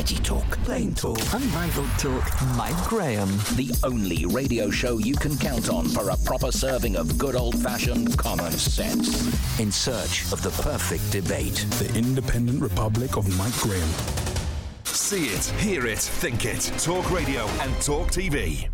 Edgy talk, plain talk, unrivaled talk. Mike Graham. The only radio show you can count on for a proper serving of good old fashioned common sense. In search of the perfect debate. The Independent Republic of Mike Graham. See it, hear it, think it. Talk radio and talk TV.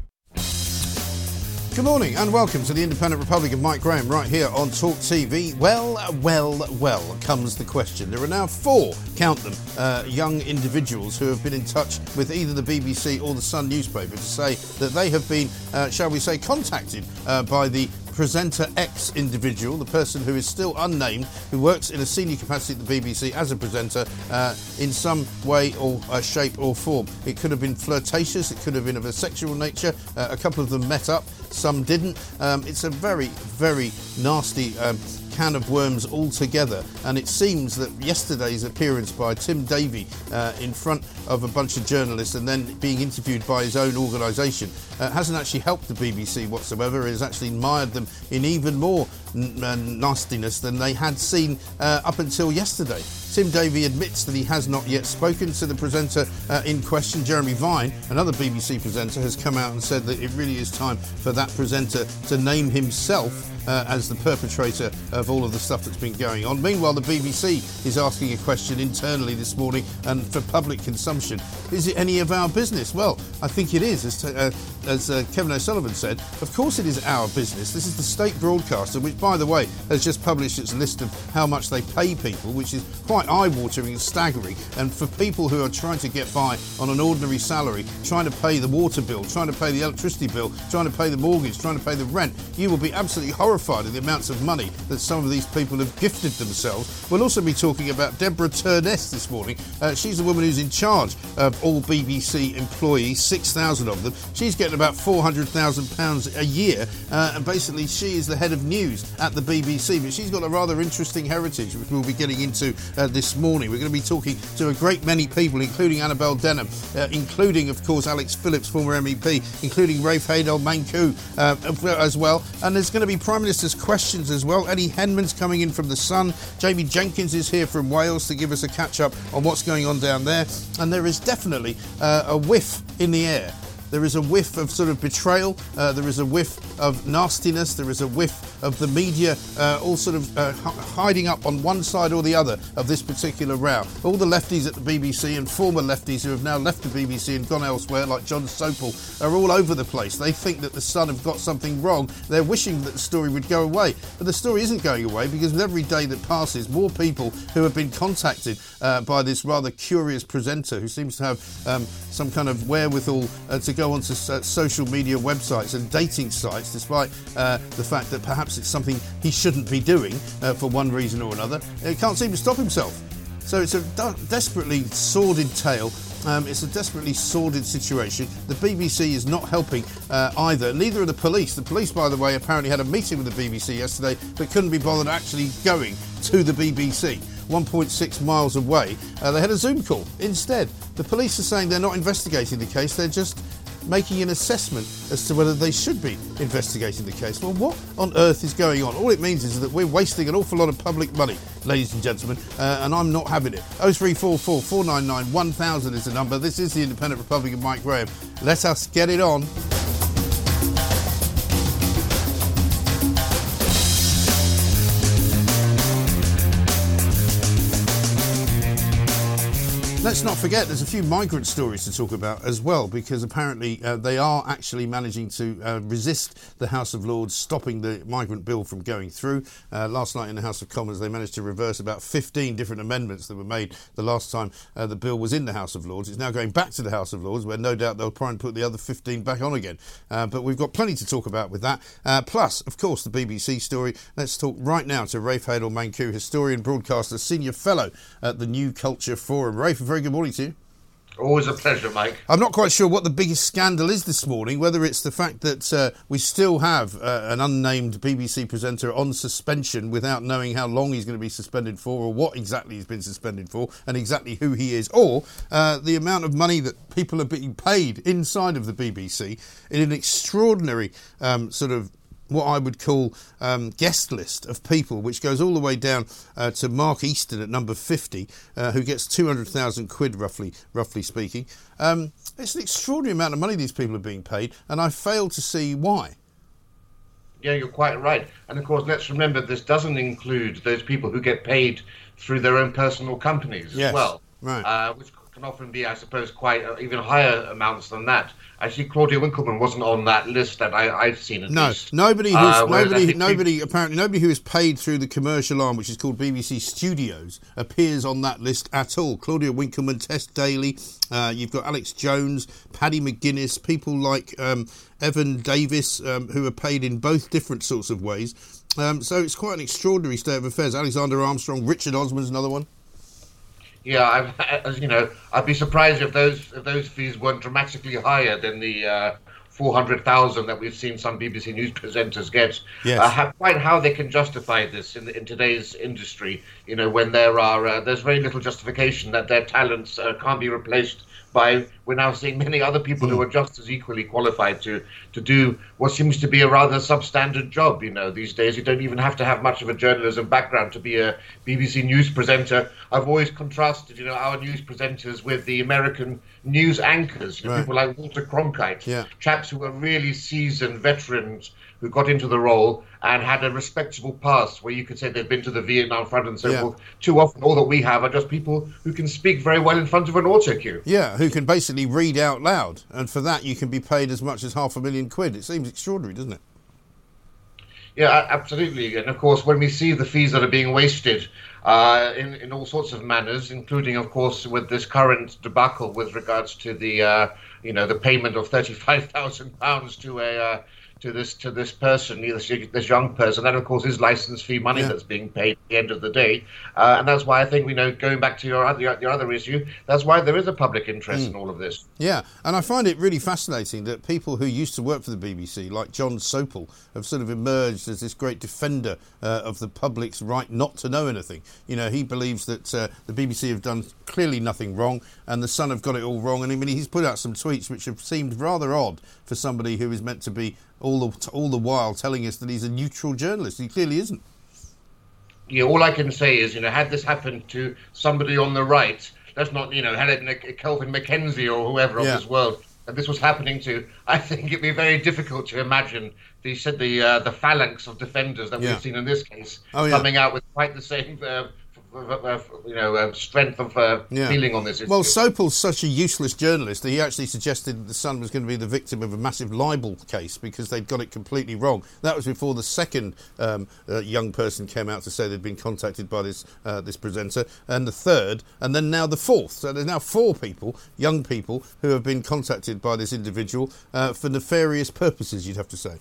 Good morning and welcome to the Independent Republic of Mike Graham right here on Talk TV. Well, well, well comes the question. There are now four, count them, uh, young individuals who have been in touch with either the BBC or the Sun newspaper to say that they have been, uh, shall we say, contacted uh, by the presenter X individual, the person who is still unnamed, who works in a senior capacity at the BBC as a presenter uh, in some way or uh, shape or form. It could have been flirtatious, it could have been of a sexual nature. Uh, a couple of them met up, some didn't. Um, it's a very, very nasty. Um, can of worms altogether. And it seems that yesterday's appearance by Tim Davie uh, in front of a bunch of journalists and then being interviewed by his own organisation uh, hasn't actually helped the BBC whatsoever. It has actually mired them in even more uh, nastiness than they had seen uh, up until yesterday. Tim Davie admits that he has not yet spoken to the presenter uh, in question. Jeremy Vine, another BBC presenter, has come out and said that it really is time for that presenter to name himself uh, as the perpetrator of all of the stuff that's been going on. Meanwhile, the BBC is asking a question internally this morning and for public consumption. Is it any of our business? Well, I think it is. As, uh, as uh, Kevin O'Sullivan said, of course it is our business. This is the state broadcaster, which, by the way, has just published its list of how much they pay people, which is quite eye-watering and staggering. And for people who are trying to get by on an ordinary salary, trying to pay the water bill, trying to pay the electricity bill, trying to pay the mortgage, trying to pay the rent, you will be absolutely horrified at the amounts of money that some of these people have gifted themselves. We'll also be talking about Deborah Turness this morning. Uh, she's the woman who's in charge of all BBC employees, 6,000 of them. She's getting about £400,000 a year, uh, and basically she is the head of news at the BBC. But she's got a rather interesting heritage, which we'll be getting into uh, this morning. We're going to be talking to a great many people, including Annabel Denham, uh, including, of course, Alex Phillips, former MEP, including Rafe Heydel Mankoo uh, as well. And there's going to be Prime Minister's questions as well. Eddie Henman's coming in from The Sun. Jamie Jenkins is here from Wales to give us a catch up on what's going on down there. And there is definitely uh, a whiff in the air there is a whiff of sort of betrayal. Uh, there is a whiff of nastiness. There is a whiff of the media uh, all sort of uh, hiding up on one side or the other of this particular row. All the lefties at the BBC and former lefties who have now left the BBC and gone elsewhere, like Jon Sopel, are all over the place. They think that the Sun have got something wrong. They're wishing that the story would go away. But the story isn't going away because with every day that passes, more people who have been contacted uh, by this rather curious presenter who seems to have um, some kind of wherewithal uh, to go onto uh, social media websites and dating sites, despite uh, the fact that perhaps it's something he shouldn't be doing uh, for one reason or another. He can't seem to stop himself. So it's a desperately sordid tale. Um, it's a desperately sordid situation. The BBC is not helping uh, either. Neither are the police. The police, by the way, apparently had a meeting with the BBC yesterday, but couldn't be bothered actually going to the BBC. 1.6 miles away. Uh, they had a Zoom call instead. The police are saying they're not investigating the case, they're just making an assessment as to whether they should be investigating the case. Well, what on earth is going on? All it means is that we're wasting an awful lot of public money, ladies and gentlemen, uh, and I'm not having it. 0344 499 1000 is the number. This is the Independent Republican Mike Graham. Let us get it on. Let's not forget there's a few migrant stories to talk about as well, because apparently uh, they are actually managing to uh, resist the House of Lords stopping the migrant bill from going through. Uh, last night in the House of Commons, they managed to reverse about 15 different amendments that were made the last time uh, the bill was in the House of Lords. It's now going back to the House of Lords, where no doubt they'll try and put the other 15 back on again. Uh, but we've got plenty to talk about with that. Uh, plus, of course, the BBC story. Let's talk right now to Rafe Heydel Mankoo, historian, broadcaster, senior fellow at the New Culture Forum. Rafe, very good morning to you. Always a pleasure, Mike. I'm not quite sure what the biggest scandal is this morning, whether it's the fact that uh, we still have uh, an unnamed BBC presenter on suspension without knowing how long he's going to be suspended for or what exactly he's been suspended for and exactly who he is, or uh, the amount of money that people are being paid inside of the BBC in an extraordinary um, sort of what I would call um, guest list of people, which goes all the way down uh, to Mark Easton at number 50, uh, who gets 200,000 quid, roughly, roughly speaking. Um, it's an extraordinary amount of money these people are being paid, and I fail to see why. Yeah, you're quite right. And of course, let's remember this doesn't include those people who get paid through their own personal companies yes, as well, right. uh, which can often be, I suppose, quite uh, even higher amounts than that. Actually, Claudia Winkleman wasn't on that list that I, have seen. At no, least. nobody, who's, uh, nobody, nobody, apparently, nobody who is paid through the commercial arm, which is called BBC Studios, appears on that list at all. Claudia Winkleman, Tess Daly, uh, you've got Alex Jones, Paddy McGuinness, people like um, Evan Davis, um, who are paid in both different sorts of ways. Um, so it's quite an extraordinary state of affairs. Alexander Armstrong, Richard Osman's another one. Yeah, I've, as you know, I'd be surprised if those if those fees weren't dramatically higher than the uh, four hundred thousand that we've seen some BBC News presenters get. Yes. Uh, how, quite how they can justify this in, in today's industry, you know, when there are uh, there's very little justification that their talents uh, can't be replaced by we're now seeing many other people who hmm. are just as equally qualified to to do what seems to be a rather substandard job. You know, these days you don't even have to have much of a journalism background to be a BBC news presenter. I've always contrasted, you know, our news presenters with the American news anchors, you know, right. people like Walter Cronkite, yeah. chaps who are really seasoned veterans who got into the role and had a respectable past where you could say they've been to the Vietnam front and so Yeah. forth. Too often, all that we have are just people who can speak very well in front of an auto cue. Yeah, who can basically read out loud, and for that you can be paid as much as half a million quid. It seems extraordinary, doesn't it? Yeah, absolutely. And of course, when we see the fees that are being wasted uh, in, in all sorts of manners, including, of course, with this current debacle with regards to the, uh, you know, the payment of thirty-five thousand pounds to a uh, to this to this person, this, this young person. That, of course, is license fee money Yeah. that's being paid at the end of the day, uh, and that's why I think you know, going back to your other your other issue, that's why there is a public interest in all of this. Yeah, and I find it really fascinating that people who used to work for the BBC, like Jon Sopel, have sort of emerged as this great defender uh, of the public's right not to know anything. You know, he believes that uh, the BBC have done clearly nothing wrong, and the Sun have got it all wrong. And I mean, he's put out some tweets which have seemed rather odd for somebody who is meant to be all the all the while telling us that he's a neutral journalist. He clearly isn't. yeah, all I can say is, you know, had this happened to somebody on the right, that's not, you know, had it been a Kelvin MacKenzie or whoever Yeah. of this world that this was happening to, I think it'd be very difficult to imagine the said the uh, the phalanx of defenders that Yeah. we've seen in this case Oh, yeah. coming out with quite the same, uh, you know, strength of uh, Yeah. feeling on this issue. Well, Sopel's such a useless journalist that he actually suggested that the Sun was going to be the victim of a massive libel case because they'd got it completely wrong. That was before the second um, uh, young person came out to say they'd been contacted by this uh, this presenter, and the third, and then now the fourth. So there's now four people, young people, who have been contacted by this individual uh, for nefarious purposes. You'd have to say.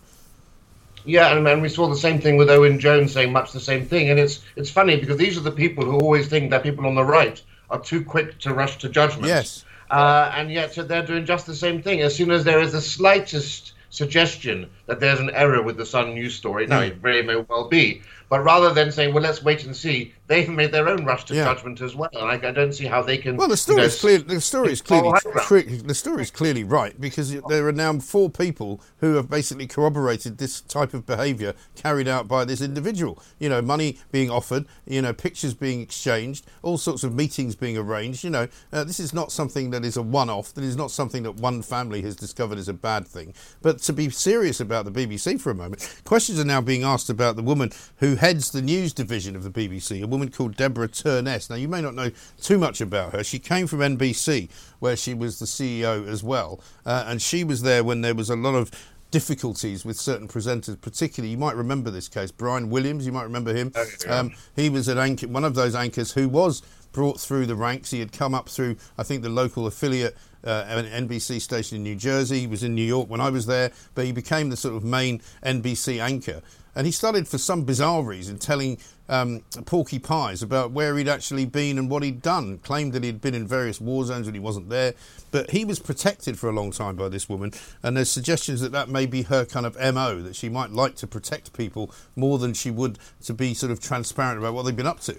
Yeah, and, and we saw the same thing with Owen Jones saying much the same thing. And it's it's funny because these are the people who always think that people on the right are too quick to rush to judgment. Yes. Uh, and yet they're doing just the same thing. As soon as there is the slightest suggestion that there's an error with the Sun news story, now it very may well be, But rather than saying, well, let's wait and see, they've made their own rush to Yeah. judgment as well. And I, I don't see how they can. Well, the you story know, is clear. The story is clearly follow high ground. cre- the story is clearly right because there are now four people who have basically corroborated this type of behaviour carried out by this individual. You know, money being offered, you know, pictures being exchanged, all sorts of meetings being arranged. You know, uh, this is not something that is a one-off. That is not something that one family has discovered is a bad thing. But to be serious about the BBC for a moment, questions are now being asked about the woman who heads the news division of the BBC, a woman called Deborah Turness. Now, you may not know too much about her. She came from NBC, where she was the CEO as well, uh, and she was there when there was a lot of difficulties with certain presenters, particularly you might remember this case, Brian Williams, you might remember him. Um, he was an anchor, one of those anchors who was brought through the ranks. He had come up through, I think, the local affiliate uh, an NBC station in New Jersey. He was in New York when I was there, but he became the sort of main NBC anchor. And he started, for some bizarre reason, telling um, Porky Pies about where he'd actually been and what he'd done. Claimed that he'd been in various war zones when he wasn't there. But he was protected for a long time by this woman. And there's suggestions that that may be her kind of MO, that she might like to protect people more than she would to be sort of transparent about what they've been up to.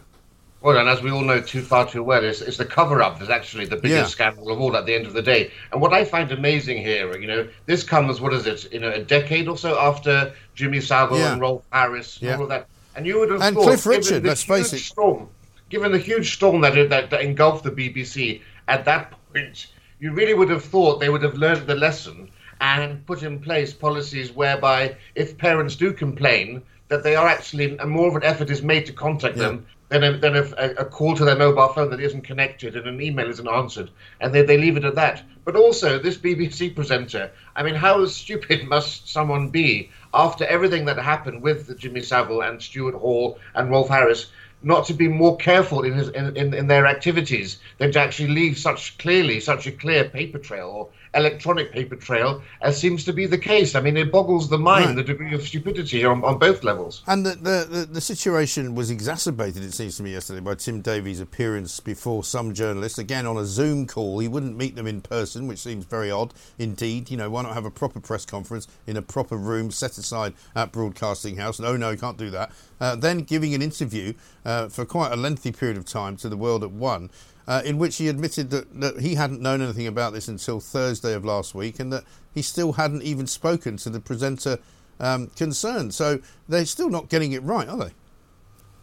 Well, and as we all know too far too well, it's, it's the cover up that's actually the biggest Yeah. scandal of all at the end of the day. And what I find amazing here, you know, this comes, what is it, you know, a decade or so after Jimmy Savile Yeah. and Rolf Harris and Yeah. all of that. And you would have And thought, Cliff given Richard, the let's face huge it. Storm, given the huge storm that, that, that engulfed the BBC at that point, you really would have thought they would have learned the lesson and put in place policies whereby if parents do complain, that they are actually, and more of an effort is made to contact them than, a, than a, a call to their mobile phone that isn't connected and an email isn't answered. And they, they leave it at that. But also, this BBC presenter, I mean, how stupid must someone be after everything that happened with Jimmy Savile and Stuart Hall and Rolf Harris? Not to be more careful in, his, in, in, in their activities than to actually leave such clearly such a clear paper trail or electronic paper trail as seems to be the case. I mean, it boggles the mind Right. the degree of stupidity on, on both levels. And the, the, the, the situation was exacerbated, it seems to me, yesterday by Tim Davie's appearance before some journalists, again on a Zoom call. He wouldn't meet them in person, which seems very odd indeed. You know, why not have a proper press conference in a proper room set aside at Broadcasting House? No, no, you can't do that. Uh, then giving an interview uh, for quite a lengthy period of time to the World at One. Uh, in which he admitted that, that he hadn't known anything about this until Thursday of last week and that he still hadn't even spoken to the presenter um, concerned. So they're still not getting it right, are they?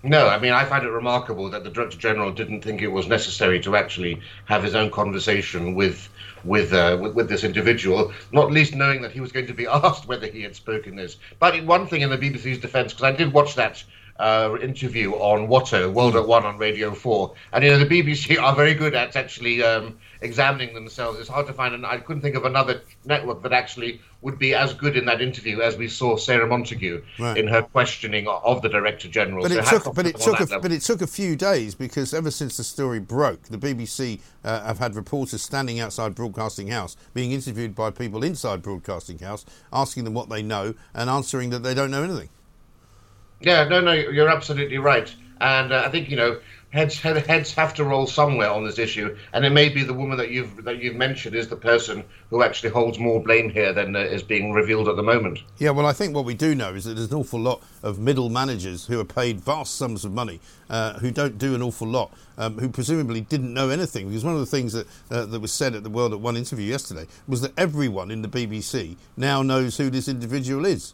No, I mean, I find it remarkable that the Director General didn't think it was necessary to actually have his own conversation with with, uh, with with this individual, not least knowing that he was going to be asked whether he had spoken this. But one thing in the BBC's defence, because I did watch that uh, interview on Watto, World at One on Radio 4, and you know, the BBC are very good at actually um, examining themselves. It's hard to find, and I couldn't think of another network that actually would be as good in that interview as we saw Sarah Montague Right. in her questioning of the Director General. But So it took, but it took, a, level. but it took a few days because ever since the story broke, the BBC uh, have had reporters standing outside Broadcasting House, being interviewed by people inside Broadcasting House, asking them what they know and answering that they don't know anything. Yeah, no, no, you're absolutely right. And uh, I think you know heads head, heads have to roll somewhere on this issue, and it may be the woman that you've that you've mentioned is the person who actually holds more blame here than uh, is being revealed at the moment. Yeah, well, I think what we do know is that there's an awful lot of middle managers who are paid vast sums of money, uh, who don't do an awful lot, um, who presumably didn't know anything. Because one of the things that uh, that was said at the World at One interview yesterday was that everyone in the BBC now knows who this individual is.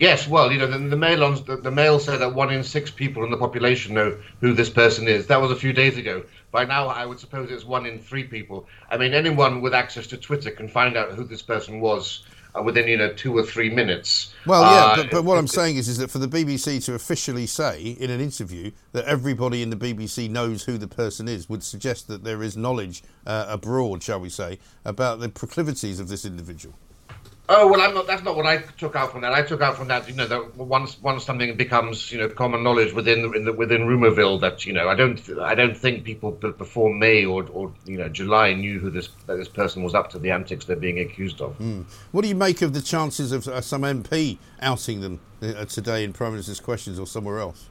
Yes, well, you know, the, the mail on the, the mail said that one in six people in the population know who this person is. That was a few days ago. By now, I would suppose it's one in three people. I mean, anyone with access to Twitter can find out who this person was uh, within, you know, two or three minutes. Well, yeah, Uh, but, but what I'm saying is, is that for the BBC to officially say in an interview that everybody in the BBC knows who the person is would suggest that there is knowledge uh, abroad, shall we say, about the proclivities of this individual. Oh well, I'm not. That's not what I took out from that. I took out from that, you know, that once once something becomes, you know, common knowledge within the, in the, within Rumourville, that you know, I don't I don't think people before May or or you know July knew who this that this person was up to the antics they're being accused of. What do you make of the chances of uh, some MP outing them uh, today in Prime Minister's Questions or somewhere else?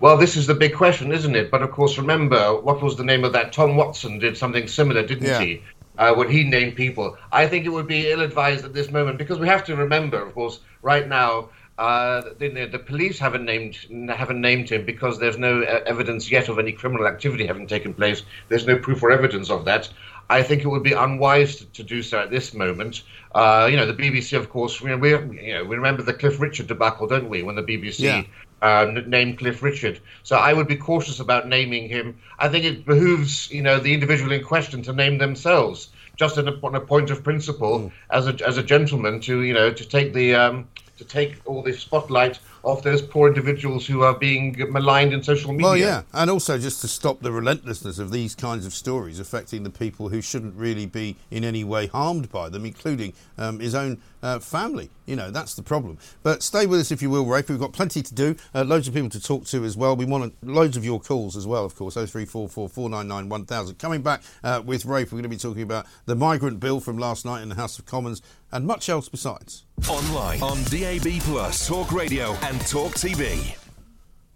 Well, this is the big question, isn't it? But of course, remember what was the name of that? Tom Watson did something similar, didn't Yeah. he? Uh, when he named people, I think it would be ill-advised at this moment because we have to remember, of course, right now Uh, the, the, police haven't named haven't named him because there's no uh, evidence yet of any criminal activity having taken place. There's no proof or evidence of that. I think it would be unwise to, to do so at this moment. Uh, you know, the BBC, of course, we, we, you know, we remember the Cliff Richard debacle, don't we? When the BBC yeah. uh, named Cliff Richard. So I would be cautious about naming him. I think it behooves, you know, the individual in question to name themselves, just a, on a point of principle, mm. as a as a gentleman, to you know, to take the um, to take all the spotlight off those poor individuals who are being maligned in social media. Well, yeah, and also just to stop the relentlessness of these kinds of stories affecting the people who shouldn't really be in any way harmed by them, including um, his own uh, family. You know, that's the problem. But stay with us if you will, Rafe. We've got plenty to do, uh, loads of people to talk to as well. We want loads of your calls as well, of course, 0344 499 1000. Coming back uh, with Rafe, we're going to be talking about the migrant bill from last night in the House of Commons and much else besides. Online, on DAB, Plus, Talk Radio, and Talk TV.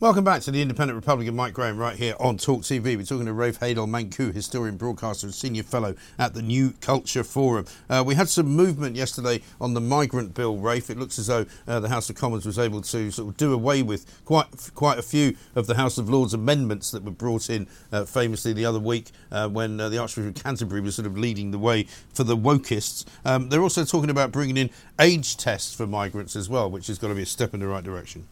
Welcome back to the Independent Republican Mike Graham right here on Talk TV. We're talking to Rafe Heydel Mankoo, historian, broadcaster, and senior fellow at the New Culture Forum. Uh, we had some movement yesterday on the migrant bill, Rafe. It looks as though uh, the House of Commons was able to sort of do away with quite quite a few of the House of Lords amendments that were brought in uh, famously the other week uh, when uh, the Archbishop of Canterbury was sort of leading the way for the wokists. Um, they're also talking about bringing in age tests for migrants as well, which is going to be a step in the right direction.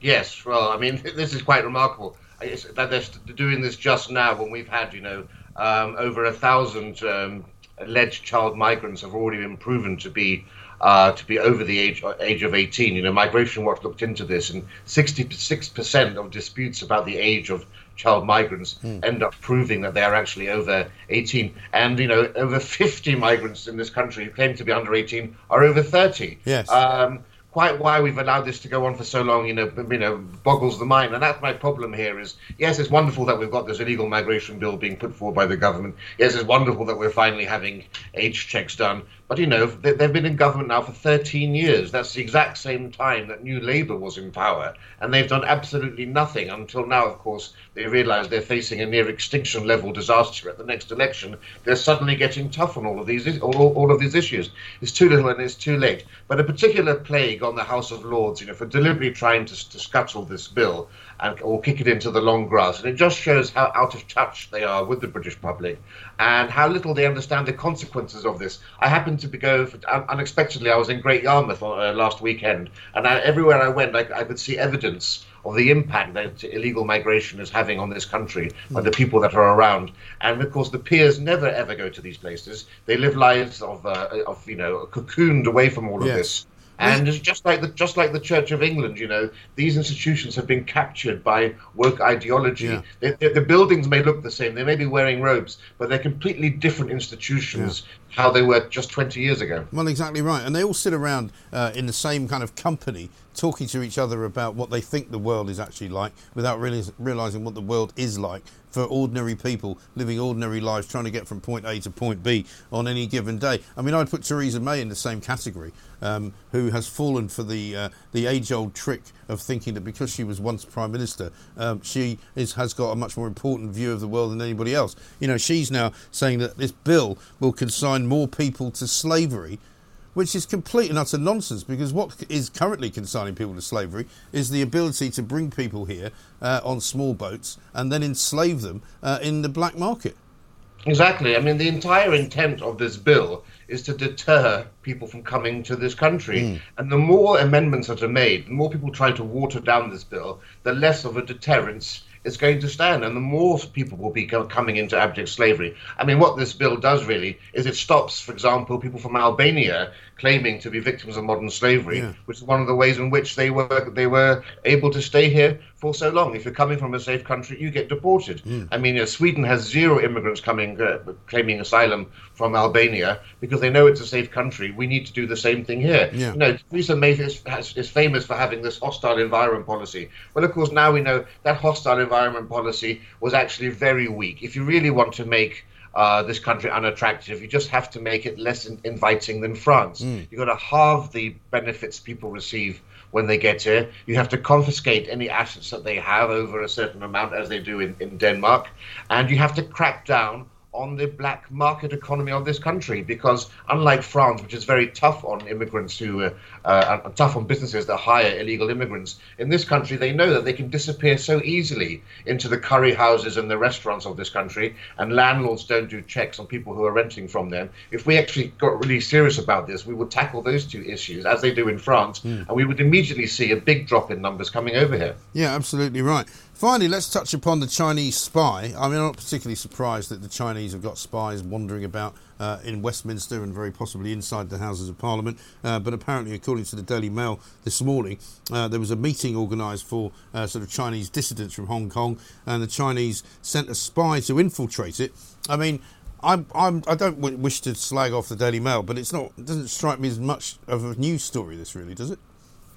Yes, well, I mean, this is quite remarkable that they're doing this just now when we've had, you know, um, over a thousand um, alleged child migrants have already been proven to be uh, to be over the age age of 18. You know, Migration Watch looked into this, and 66% of disputes about the age of child migrants mm. end up proving that they are actually over 18. And, you know, over 50 migrants in this country who claim to be under 18 are over 30. Yes. Um, quite why we've allowed this to go on for so long, you know, you know, boggles the mind. And that's my problem here. Is yes, it's wonderful that we've got this illegal migration bill being put forward by the government. Yes, it's wonderful that we're finally having age checks done. But you know, they've been in government now for 13 years. That's the exact same time that New Labour was in power, and they've done absolutely nothing until now. Of course, they realise they're facing a near extinction level disaster at the next election. They're suddenly getting tough on all of these all, all of these issues. It's too little and it's too late. But a particular plague on the House of Lords, you know, for deliberately trying to, to scuttle this bill and or kick it into the long grass. And it just shows how out of touch they are with the British public and how little they understand the consequences of this. I happened to go for, unexpectedly. I was in Great Yarmouth uh, last weekend, and I, everywhere I went, I, I could see evidence of the impact that illegal migration is having on this country and the people that are around. And of course, the peers never ever go to these places. They live lives of, uh, of you know, cocooned away from all of yes. this. And it's just like the just like the Church of England, you know, these institutions have been captured by woke ideology. Yeah. They, they, the buildings may look the same; they may be wearing robes, but they're completely different institutions. Yeah. How they were just twenty years ago. Well, exactly right, and they all sit around uh, in the same kind of company, talking to each other about what they think the world is actually like, without really realizing what the world is like for ordinary people living ordinary lives trying to get from point A to point B on any given day. I mean, I'd put Theresa May in the same category, um, who has fallen for the uh, the age old trick of thinking that because she was once prime minister, um, she is, has got a much more important view of the world than anybody else. You know, she's now saying that this bill will consign more people to slavery which is complete and utter nonsense because what is currently consigning people to slavery is the ability to bring people here uh, on small boats and then enslave them uh, in the black market. Exactly. I mean, the entire intent of this bill is to deter people from coming to this country. Mm. And the more amendments that are made, the more people try to water down this bill, the less of a deterrence it's going to stand, and the more people will be coming into abject slavery. I mean, what this bill does really is it stops, for example, people from Albania claiming to be victims of modern slavery, yeah. which is one of the ways in which they were they were able to stay here for so long. If you're coming from a safe country, you get deported. Mm. I mean, you know, Sweden has zero immigrants coming uh, claiming asylum from Albania because they know it's a safe country. We need to do the same thing here. Yeah. You know, Theresa May is, has, is famous for having this hostile environment policy. Well, of course, now we know that hostile environment policy was actually very weak. If you really want to make uh, this country unattractive. You just have to make it less in- inviting than France. Mm. You've got to halve the benefits people receive when they get here. You have to confiscate any assets that they have over a certain amount, as they do in, in Denmark. And you have to crack down on the black market economy of this country because unlike France, which is very tough on immigrants who uh, uh, tough on businesses that hire illegal immigrants, in this country they know that they can disappear so easily into the curry houses and the restaurants of this country, and landlords don't do checks on people who are renting from them. If we actually got really serious about this, we would tackle those two issues as they do in France, mm. and we would immediately see a big drop in numbers coming over here. Yeah, absolutely right. Finally, let's touch upon the Chinese spy. I mean, I'm not particularly surprised that the Chinese have got spies wandering about uh, in Westminster and very possibly inside the Houses of Parliament. Uh, but apparently, according to the Daily Mail this morning, uh, there was a meeting organised for uh, sort of Chinese dissidents from Hong Kong, and the Chinese sent a spy to infiltrate it. I mean, I'm, I'm, I do not wish to slag off the Daily Mail, but it's not. It doesn't strike me as much of a news story. This really does it?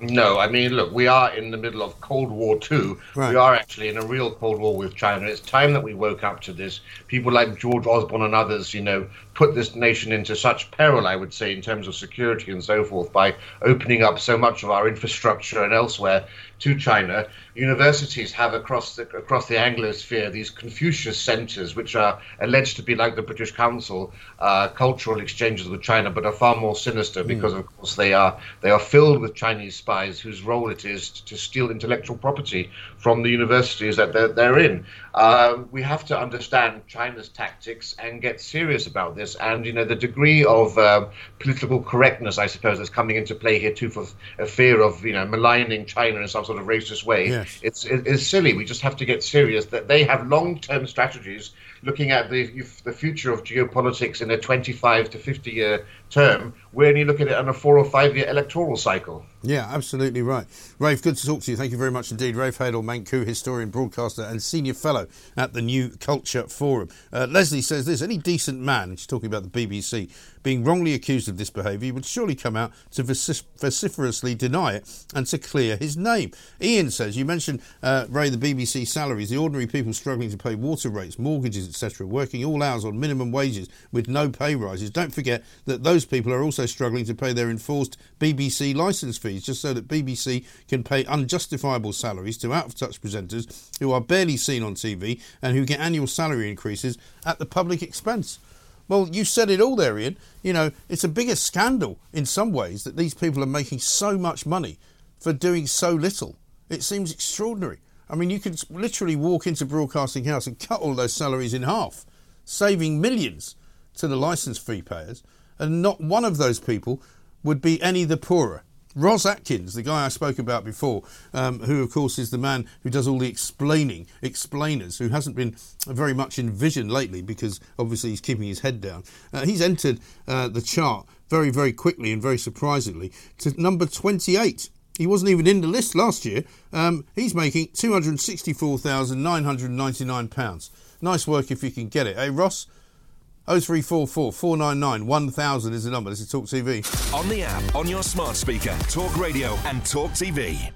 No, I mean, look, we are in the middle of Cold War II. Right. We are actually in a real Cold War with China. It's time that we woke up to this. People like George Osborne and others, you know, put this nation into such peril, I would say, in terms of security and so forth, by opening up so much of our infrastructure and elsewhere to China. Universities have across the across the Anglosphere these Confucius centres, which are alleged to be like the British Council uh, cultural exchanges with China, but are far more sinister hmm. because, mm. of course, they are they are filled with Chinese spies whose role it is to steal intellectual property from the universities that they're, they're in. Uh, we have to understand China's tactics and get serious about this. And you know the degree of uh, political correctness, I suppose, that's coming into play here too, for a fear of you know maligning China in some sort of racist way. Yes. It's it's silly. We just have to get serious that they have long-term strategies looking at the the future of geopolitics in a 25 to 50 year term. We only look at it on a four or five year electoral cycle. Yeah, absolutely right. Rafe, good to talk to you. Thank you very much indeed. Rafe Heydel, Mankoo, historian, broadcaster, and senior fellow at the New Culture Forum. Uh, Leslie says this any decent man, she's talking about the BBC, being wrongly accused of this behaviour would surely come out to vociferously deny it and to clear his name. Ian says, You mentioned, uh, Ray, the BBC salaries, the ordinary people struggling to pay water rates, mortgages, etc., working all hours on minimum wages with no pay rises. Don't forget that those people are also struggling to pay their enforced BBC licence fees fees just so that BBC can pay unjustifiable salaries to out of touch presenters who are barely seen on TV and who get annual salary increases at the public expense. Well, you said it all there, Ian. You know, it's a bigger scandal in some ways that these people are making so much money for doing so little. It seems extraordinary. I mean, you could literally walk into Broadcasting House and cut all those salaries in half, saving millions to the licence fee payers, and not one of those people would be any the poorer. Ros Atkins, the guy I spoke about before, um, who of course is the man who does all the explaining, explainers, who hasn't been very much in vision lately because obviously he's keeping his head down. Uh, he's entered uh, the chart very, very quickly and very surprisingly to number 28. He wasn't even in the list last year. Um, he's making £264,999. Nice work if you can get it. Hey, Ros? 0344 499 1000 is the number. This is Talk TV. On the app, on your smart speaker, Talk Radio and Talk TV.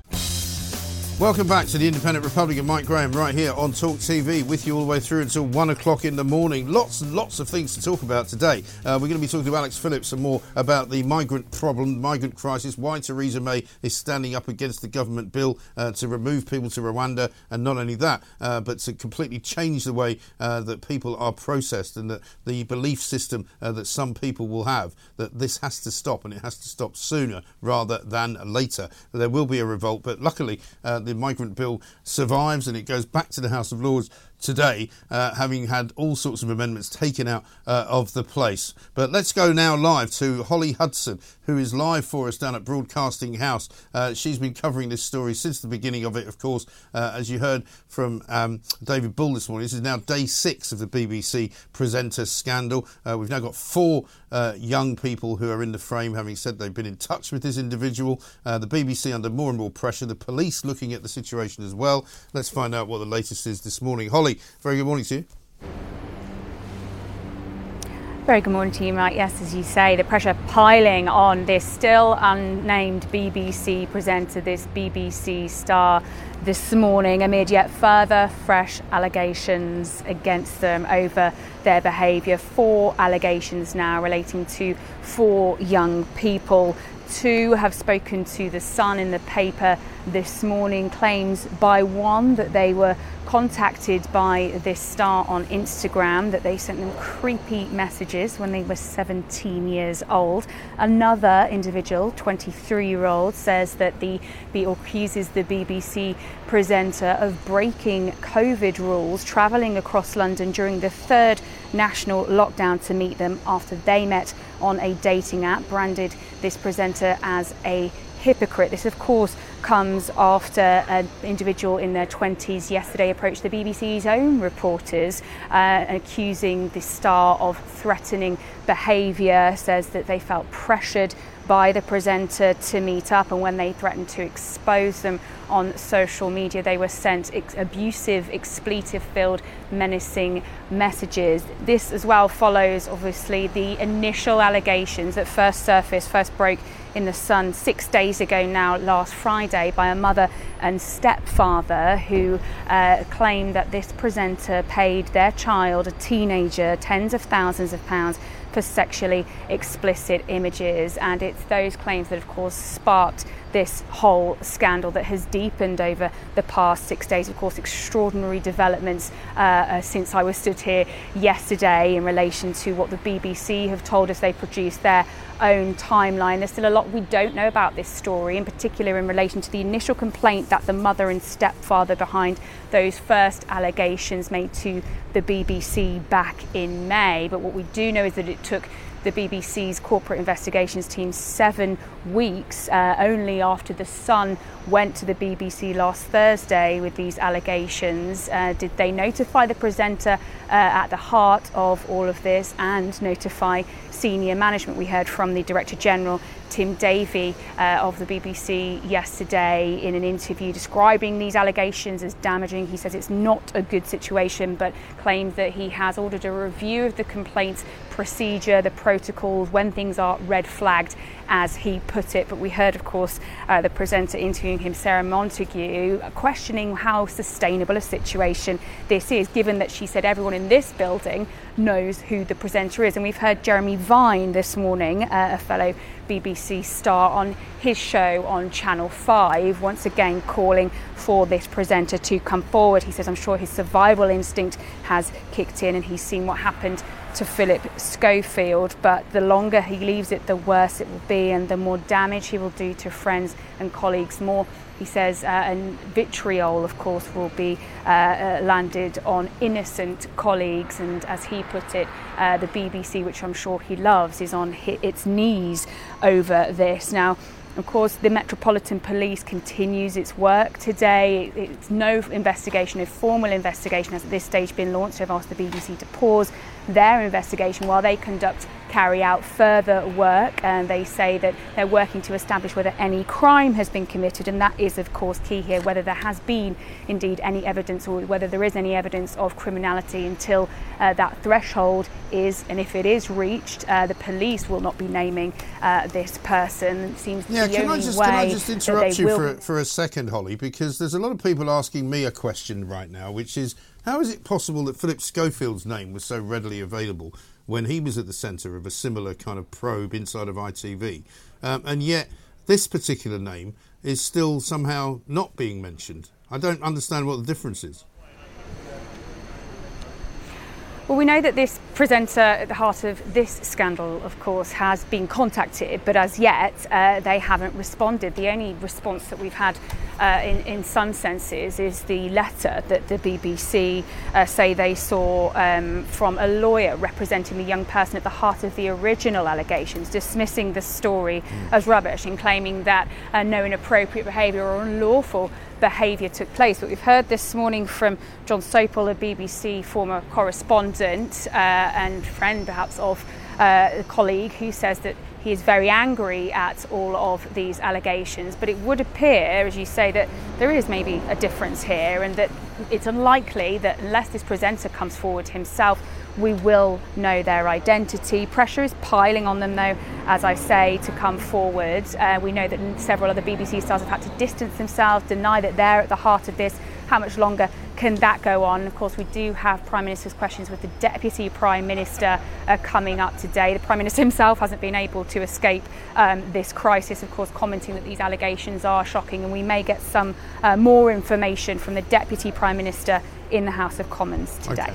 Welcome back to the Independent Republican, Mike Graham, right here on Talk TV, with you all the way through until one o'clock in the morning. Lots and lots of things to talk about today. Uh, we're going to be talking to Alex Phillips some more about the migrant problem, migrant crisis, why Theresa May is standing up against the government bill uh, to remove people to Rwanda, and not only that, uh, but to completely change the way uh, that people are processed and that the belief system uh, that some people will have that this has to stop and it has to stop sooner rather than later. There will be a revolt, but luckily uh, the migrant bill survives and it goes back to the House of Lords today, uh, having had all sorts of amendments taken out uh, of the place. But let's go now live to Holly Hudson, who is live for us down at Broadcasting House. Uh, she's been covering this story since the beginning of it, of course, uh, as you heard from um, David Bull this morning. This is now day six of the BBC presenter scandal. Uh, we've now got four uh, young people who are in the frame, having said they've been in touch with this individual. the BBC under more and more pressure, the police looking at the situation as well. Let's find out what the latest is this morning. Holly, very good morning to you. Very good morning to you, Mike. Yes, as you say, the pressure piling on this still unnamed BBC presenter, this BBC star, this morning amid yet further fresh allegations against them over their behaviour. Four allegations now relating to four young people two have spoken to The Sun in the paper this morning. Claims by one that they were contacted by this star on Instagram, that they sent them creepy messages when they were 17 years old. Another individual, 23 year old, says that the, the accuses the BBC presenter of breaking COVID rules, travelling across London during the third national lockdown to meet them after they met on a dating app, branded this presenter as a hypocrite. This, of course, comes after an individual in their 20s yesterday approached the BBC's own reporters, uh, accusing the star of threatening behaviour, says that they felt pressured by the presenter to meet up, and when they threatened to expose them on social media, they were sent ex- abusive, expletive filled, menacing messages. This as well follows, obviously, the initial allegations that first surfaced, first broke in the Sun six days ago now, last Friday, by a mother and stepfather who uh, claimed that this presenter paid their child, a teenager, tens of thousands of pounds for sexually explicit images. And it's those claims that, of course, sparked this whole scandal that has deepened over the past six days. Of course, extraordinary developments uh, uh, since I was stood here yesterday in relation to what the BBC have told us they produced their own timeline. There's still a lot we don't know about this story, in particular in relation to the initial complaint that the mother and stepfather behind those first allegations made to the BBC back in May. But what we do know is that it took the BBC's corporate investigations team seven weeks, uh, only after The Sun went to the BBC last Thursday with these allegations. Uh, did they notify the presenter uh, at the heart of all of this and notify senior management? We heard from the Director General Tim Davie uh, of the BBC yesterday in an interview describing these allegations as damaging. He says it's not a good situation, but claims that he has ordered a review of the complaints procedure, the protocols, when things are red flagged, as he put it. But we heard, of course, uh, the presenter interviewing him, Sarah Montague, questioning how sustainable a situation this is, given that she said everyone in this building knows who the presenter is. And we've heard Jeremy Vine this morning, uh, a fellow BBC star, on his show on Channel 5, once again calling for this presenter to come forward. He says, I'm sure his survival instinct has kicked in and he's seen what happened to Philip Schofield, but the longer he leaves it, the worse it will be, and the more damage he will do to friends and colleagues. More, he says, uh, and vitriol, of course, will be uh, uh, landed on innocent colleagues. And as he put it, uh, the BBC, which I'm sure he loves, is on its knees over this. Now, of course, the Metropolitan Police continues its work today. It's no investigation, no formal investigation has at this stage been launched. They've asked the BBC to pause their investigation while they conduct carry out further work and they say that they're working to establish whether any crime has been committed and that is of course key here whether there has been indeed any evidence or whether there is any evidence of criminality until uh, that threshold is and if it is reached uh, the police will not be naming uh, this person it seems yeah, the can only I just, way can I just interrupt you will... for, for a second, Holly? Because there's a lot of people asking me a question right now, which is how is it possible that Philip Schofield's name was so readily available when he was at the centre of a similar kind of probe inside of ITV? Um, and yet, this particular name is still somehow not being mentioned. I don't understand what the difference is. Well, we know that this presenter at the heart of this scandal, of course, has been contacted, but as yet uh, they haven't responded. The only response that we've had uh, in, in, some senses is the letter that the BBC uh, say they saw um, from a lawyer representing the young person at the heart of the original allegations, dismissing the story mm. as rubbish and claiming that uh, no inappropriate behaviour or unlawful behaviour took place. But we've heard this morning from Jon Sopel, a BBC former correspondent uh, and friend perhaps of uh, a colleague, who says that he is very angry at all of these allegations. But it would appear, as you say, that there is maybe a difference here and that it's unlikely that unless this presenter comes forward himself, we will know their identity. Pressure is piling on them, though, as I say, to come forward. Uh, we know that several other BBC stars have had to distance themselves, deny that they're at the heart of this. How much longer can that go on? Of course, we do have Prime Minister's questions with the Deputy Prime Minister uh, coming up today. The Prime Minister himself hasn't been able to escape um, this crisis, of course, commenting that these allegations are shocking, and we may get some uh, more information from the Deputy Prime Minister in the House of Commons today. Okay.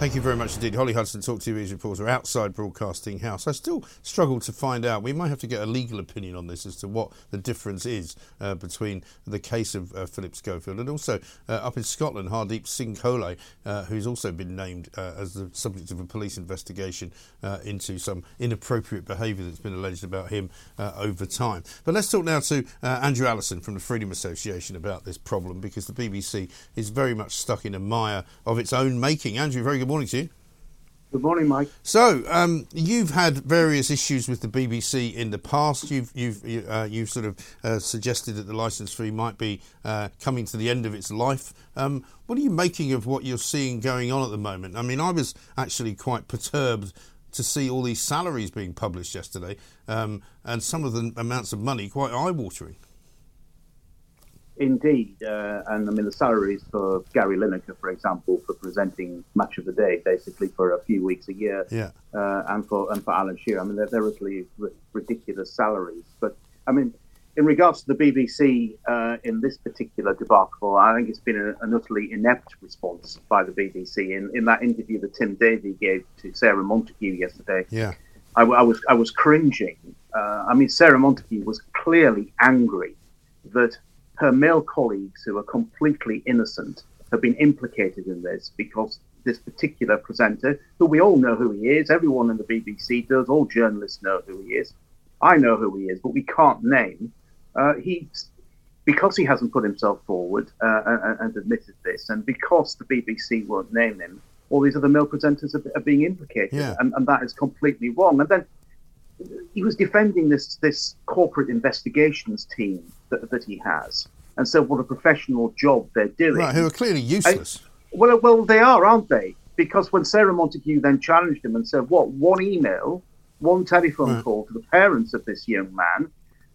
Thank you very much indeed. Holly Hudson, Talk TV's reporter outside Broadcasting House. I still struggle to find out. We might have to get a legal opinion on this as to what the difference is uh, between the case of uh, Philip Schofield and also uh, up in Scotland, Hardeep Singh Kohli, uh, who's also been named uh, as the subject of a police investigation uh, into some inappropriate behaviour that's been alleged about him over time. But let's talk now to Andrew Allison from the Freedom Association about this problem because the BBC is very much stuck in a mire of its own making. Andrew, very good morning to you. Good morning, Mike. So, um, you've had various issues with the BBC in the past. You've you've you, uh, you've sort of uh, suggested that the license fee might be uh, coming to the end of its life. Um, what are you making of what you're seeing going on at the moment? I mean, I was actually quite perturbed to see all these salaries being published yesterday, um, and some of the amounts of money quite eye-watering. Indeed, uh, and I mean the salaries for Gary Lineker, for example, for presenting Match of the Day, basically for a few weeks a year, yeah, uh, and for and for Alan Shearer, I mean they're, they're really ridiculous salaries. But I mean, in regards to the BBC uh, in this particular debacle, I think it's been a, an utterly inept response by the BBC. In in that interview that Tim Davie gave to Sarah Montague yesterday, yeah, I, I was I was cringing. Uh, I mean, Sarah Montague was clearly angry that her male colleagues who are completely innocent have been implicated in this because this particular presenter, who we all know who he is, everyone in the BBC does, all journalists know who he is. I know who he is, but we can't name. Uh, he, because he hasn't put himself forward uh, and, and, admitted this, and because the BBC won't name him, all these other male presenters are, are being implicated, yeah. and, and that is completely wrong. And then he was defending this this corporate investigations team that, that he has, and said what a professional job they're doing. Right, who are clearly useless. Well, well, they are, aren't they? Because when Sarah Montague then challenged him and said, "What? One email, one telephone right. call to the parents of this young man,"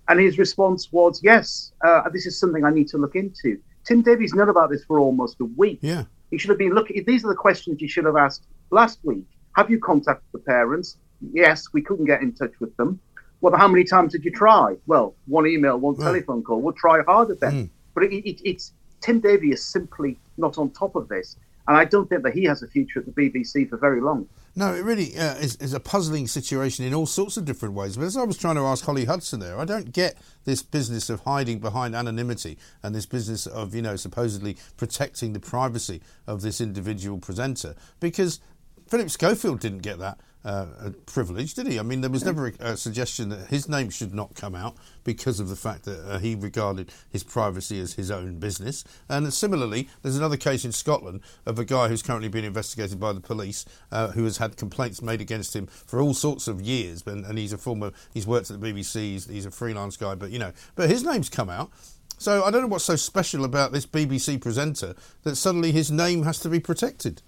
and his response was, "Yes, uh, this is something I need to look into." Tim Davie's known about this for almost a week. Yeah, he should have been looking. These are the questions you should have asked last week. Have you contacted the parents? Yes, we couldn't get in touch with them. Well, how many times did you try? Well, one email, one right. telephone call. We'll try harder then. Mm. But it, it, it's Tim Davie is simply not on top of this. And I don't think that he has a future at the BBC for very long. No, it really uh, is, is, a puzzling situation in all sorts of different ways. But as I was trying to ask Holly Hudson there, I don't get this business of hiding behind anonymity and this business of, you know, supposedly protecting the privacy of this individual presenter because Philip Schofield didn't get that uh, privilege, did he? I mean, there was never a, a, suggestion that his name should not come out because of the fact that uh, he regarded his privacy as his own business. And similarly, there's another case in Scotland of a guy who's currently being investigated by the police uh, who has had complaints made against him for all sorts of years. And, and he's a former, he's worked at the BBC, he's, he's a freelance guy, but you know, but his name's come out. So I don't know what's so special about this BBC presenter that suddenly his name has to be protected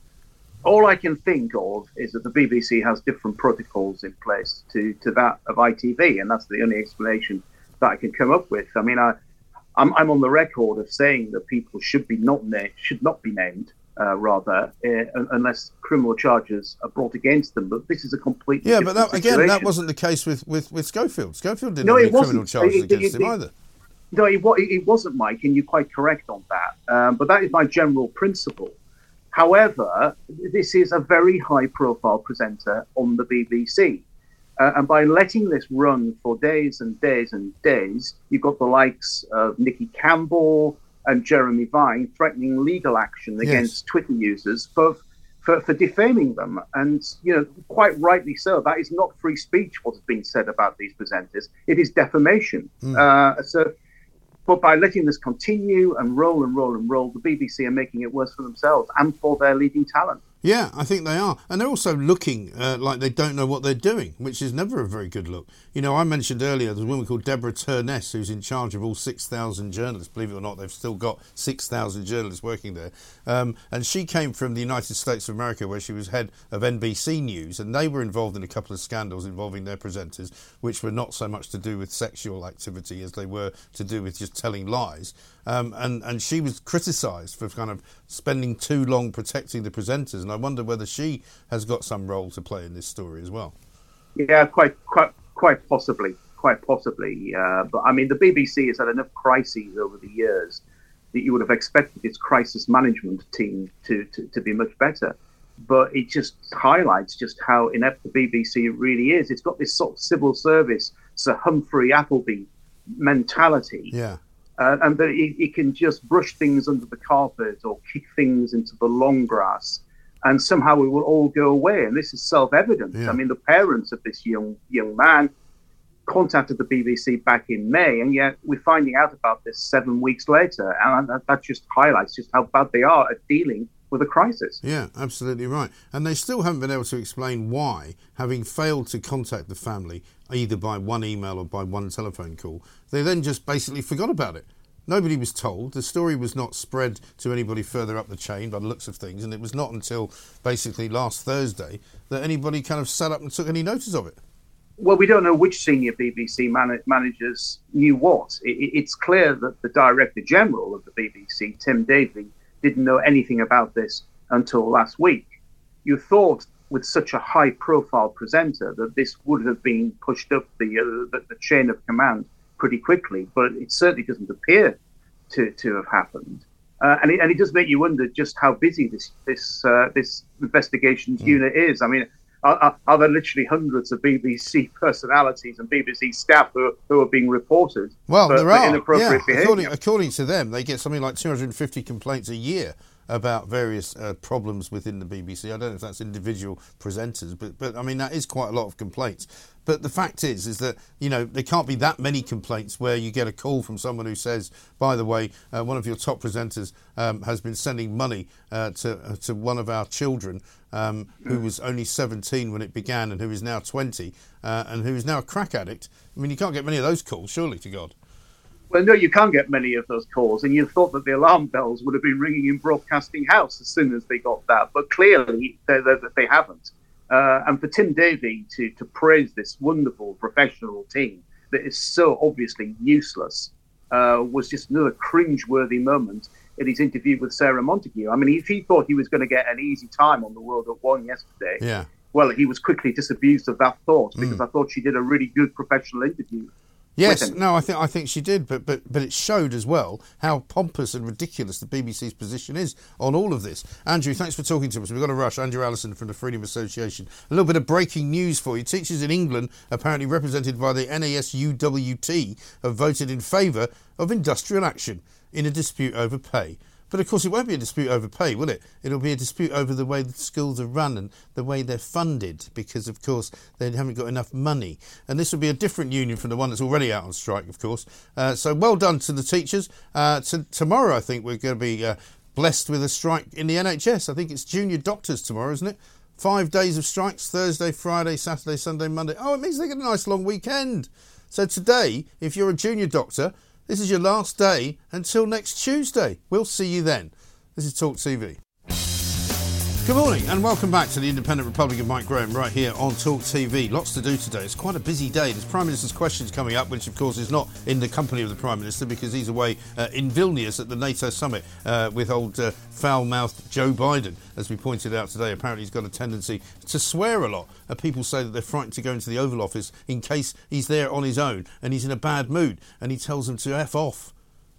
all I can think of is that the BBC has different protocols in place to, to that of ITV, and that's the only explanation that I can come up with. I mean, I, I'm, I'm on the record of saying that people should be not named, should not be named, uh, rather, uh, unless criminal charges are brought against them. But this is a complete yeah. But that, again, that wasn't the case with, with, with Schofield. Schofield didn't no, have any criminal charges it, against it, him either. No, it, it, wasn't, Mike, and you're quite correct on that. Um, but that is my general principle. However, this is a very high profile presenter on the BBC. Uh, and by letting this run for days and days and days, you've got the likes of Nicky Campbell and Jeremy Vine threatening legal action against yes. Twitter users for, for, for defaming them. And, you know, quite rightly so. That is not free speech, what has been said about these presenters. It is defamation. Mm. Uh, so but by letting this continue and roll and roll and roll, the BBC are making it worse for themselves and for their leading talent. Yeah, I think they are. And they're also looking uh, like they don't know what they're doing, which is never a very good look. You know, I mentioned earlier there's a woman called Deborah Turness who's in charge of all 6,000 journalists. Believe it or not, they've still got 6,000 journalists working there. Um, and she came from the United States of America, where she was head of NBC News, and they were involved in a couple of scandals involving their presenters, which were not so much to do with sexual activity as they were to do with just telling lies. Um, and, and she was criticised for kind of spending too long protecting the presenters. And I wonder whether she has got some role to play in this story as well. Yeah, quite, quite, quite possibly, quite possibly. Uh, but I mean, the BBC has had enough crises over the years that you would have expected its crisis management team to, to, to be much better. But it just highlights just how inept the BBC really is. It's got this sort of civil service, Sir Humphrey Appleby mentality. Yeah uh, and that he, he, can just brush things under the carpet or kick things into the long grass, and somehow it will all go away. And this is self-evident. Yeah. I mean, the parents of this young young man contacted the BBC back in May, and yet we're finding out about this seven weeks later, and that, that just highlights just how bad they are at dealing with a crisis. Yeah, absolutely right. And they still haven't been able to explain why, having failed to contact the family either by one email or by one telephone call, they then just basically forgot about it. Nobody was told. The story was not spread to anybody further up the chain by the looks of things, and it was not until basically last Thursday that anybody kind of sat up and took any notice of it. Well, we don't know which senior BBC man- managers knew what. It- it's clear that the Director General of the BBC, Tim Davie, didn't know anything about this until last week. You thought, with such a high-profile presenter, that this would have been pushed up the, uh, the, the chain of command pretty quickly, but it certainly doesn't appear to, to have happened. Uh, and, it, and it does make you wonder just how busy this this uh, this investigations mm. unit is. I mean, are, are, there literally hundreds of BBC personalities and BBC staff who, who are being reported? Well, for, there are. inappropriate yeah. behaviour. According, according to them, they get something like 250 complaints a year about various uh, problems within the BBC. I don't know if that's individual presenters, but but I mean that is quite a lot of complaints. But the fact is, is that you know there can't be that many complaints where you get a call from someone who says, by the way, uh, one of your top presenters um, has been sending money uh, to uh, to one of our children um, who was only 17 when it began and who is now 20 uh, and who is now a crack addict. I mean, you can't get many of those calls, surely to God. Well, no, you can't get many of those calls, and you thought that the alarm bells would have been ringing in Broadcasting House as soon as they got that, but clearly they, they, they haven't. Uh, and for Tim Davie to, to praise this wonderful professional team that is so obviously useless uh, was just another cringe-worthy moment in his interview with Sarah Montague. I mean, if he thought he was going to get an easy time on the World at One yesterday, yeah. well, he was quickly disabused of that thought because mm. I thought she did a really good professional interview Yes, no, I think I think she did, but but but it showed as well how pompous and ridiculous the BBC's position is on all of this. Andrew, thanks for talking to us. We've got to rush. Andrew Allison from the Freedom Association. A little bit of breaking news for you. Teachers in England, apparently represented by the NASUWT, have voted in favour of industrial action in a dispute over pay. But of course, it won't be a dispute over pay, will it? It'll be a dispute over the way the schools are run and the way they're funded, because of course they haven't got enough money. And this will be a different union from the one that's already out on strike, of course. Uh, so well done to the teachers. Uh, to, tomorrow, I think we're going to be uh, blessed with a strike in the NHS. I think it's junior doctors tomorrow, isn't it? Five days of strikes Thursday, Friday, Saturday, Sunday, Monday. Oh, it means they get a nice long weekend. So today, if you're a junior doctor, this is your last day until next Tuesday. We'll see you then. This is Talk TV. Good morning and welcome back to the Independent Republic of Mike Graham right here on Talk TV. Lots to do today. It's quite a busy day. There's Prime Minister's questions coming up, which of course is not in the company of the Prime Minister because he's away uh, in Vilnius at the NATO summit uh, with old uh, foul-mouthed Joe Biden. As we pointed out today, apparently he's got a tendency to swear a lot. Uh, people say that they're frightened to go into the Oval Office in case he's there on his own and he's in a bad mood and he tells them to F off